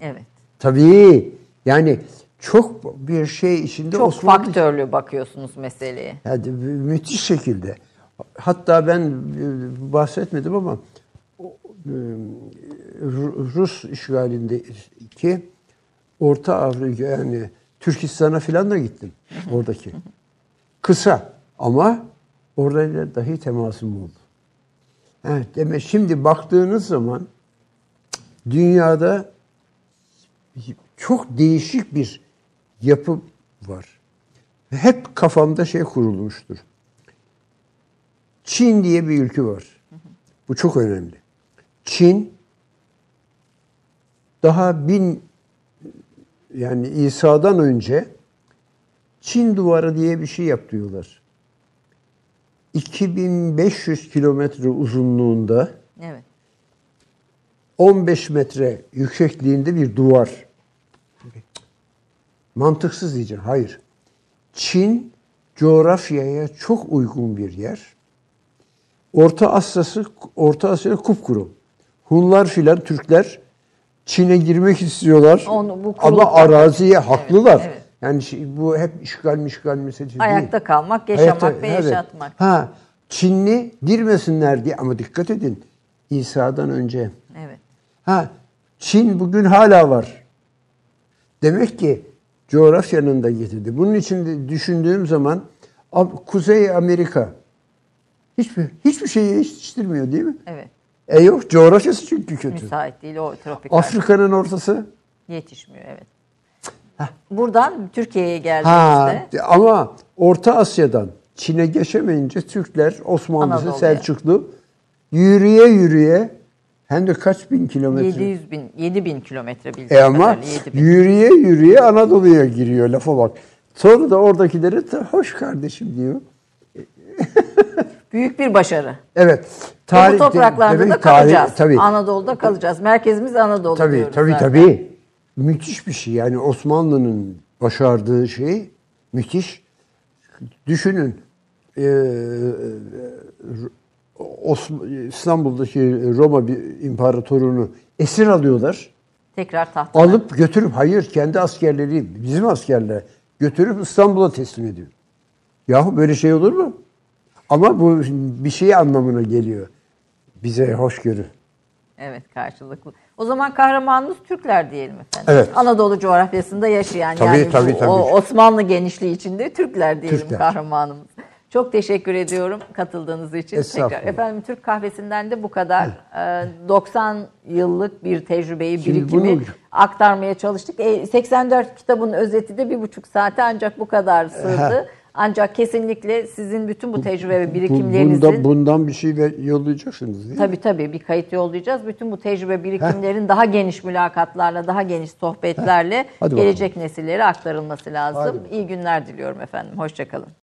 Evet.
Tabii. Yani çok bir şey içinde
Çok
Osmanlı
faktörlü bakıyorsunuz meseleye.
Hadi müthiş şekilde. Hatta ben e, bahsetmedim ama e, Ru- Rus işgalindeki Orta Afrika yani Türkistan'a filan da gittim oradaki. Kısa ama orada dahi temasım oldu. Evet, demek şimdi baktığınız zaman dünyada çok değişik bir yapı var. Hep kafamda şey kurulmuştur. Çin diye bir ülke var. Bu çok önemli. Çin daha bin yani İsa'dan önce Çin duvarı diye bir şey yaptırıyorlar. 2500 kilometre uzunluğunda
Evet.
15 metre yüksekliğinde bir duvar. Mantıksız diyeceğim. Hayır. Çin coğrafyaya çok uygun bir yer. Orta Asya'sı Orta Asya kupkuru. Hunlar filan Türkler Çin'e girmek istiyorlar.
Onu- bu
ama araziye haklılar.
evet.
Yani şey- bu hep işgal mişgal meselesi değil.
Ayakta kalmak, yaşamak
Hayatta-
ve
evet.
yaşatmak.
Ha, Çinli girmesinler diye ama dikkat edin. İsa'dan önce.
Evet.
Ha, Çin bugün hala var. Demek ki coğrafyanın da getirdi. Bunun için de düşündüğüm zaman Kuzey Amerika hiçbir hiçbir şeyi yetiştirmiyor değil mi?
Evet.
E yok coğrafyası çünkü kötü.
Müsait değil o tropikal.
Afrika'nın ortası.
Yetişmiyor evet. Buradan Türkiye'ye
Ha,
geldiğimizde
ama Orta Asya'dan Çin'e geçemeyince Türkler, Osmanlısı,
Anadolu'ya.
Selçuklu yürüye yürüye hem de kaç bin kilometre.
700 bin, 7 bin kilometre bildiğim
E ama
kadarıyla 7 bin.
yürüye yürüye Anadolu'ya giriyor lafa bak. Sonra da oradakileri hoş kardeşim diyor.
Büyük bir başarı.
Evet.
Ve bu topraklarda
demek
da
tarih-
kalacağız.
tabii.
Anadolu'da kalacağız. Merkezimiz Anadolu
Tabii
diyoruz
tabii
zaten.
tabii. Müthiş bir şey. Yani Osmanlı'nın başardığı şey müthiş. Düşünün. Ee, Osm- İstanbul'daki Roma imparatorunu esir alıyorlar.
Tekrar tahtına.
Alıp götürüp hayır kendi askerleri bizim askerler götürüp İstanbul'a teslim ediyor. Yahu böyle şey olur mu? Ama bu bir şey anlamına geliyor. Bize hoşgörü.
Evet karşılıklı. O zaman kahramanımız Türkler diyelim efendim.
Evet.
Anadolu coğrafyasında yaşayan
Tabii,
yani
tabii, tabii.
o Osmanlı genişliği içinde Türkler diyelim
Türkler.
kahramanımız. Çok teşekkür ediyorum katıldığınız için. Tekrar. Efendim Türk kahvesinden de bu kadar e, 90 yıllık bir tecrübeyi,
Şimdi
birikimi
bunu-
aktarmaya çalıştık. E, 84 kitabın özeti de bir buçuk saate ancak bu kadar sığdı. Ancak kesinlikle sizin bütün bu tecrübe ve birikimlerinizin...
Bundan, bundan bir şey yollayacaksınız değil mi?
Tabii tabii bir kayıt yollayacağız. Bütün bu tecrübe birikimlerin daha geniş mülakatlarla, daha geniş sohbetlerle gelecek nesillere aktarılması lazım. İyi günler diliyorum efendim. Hoşçakalın.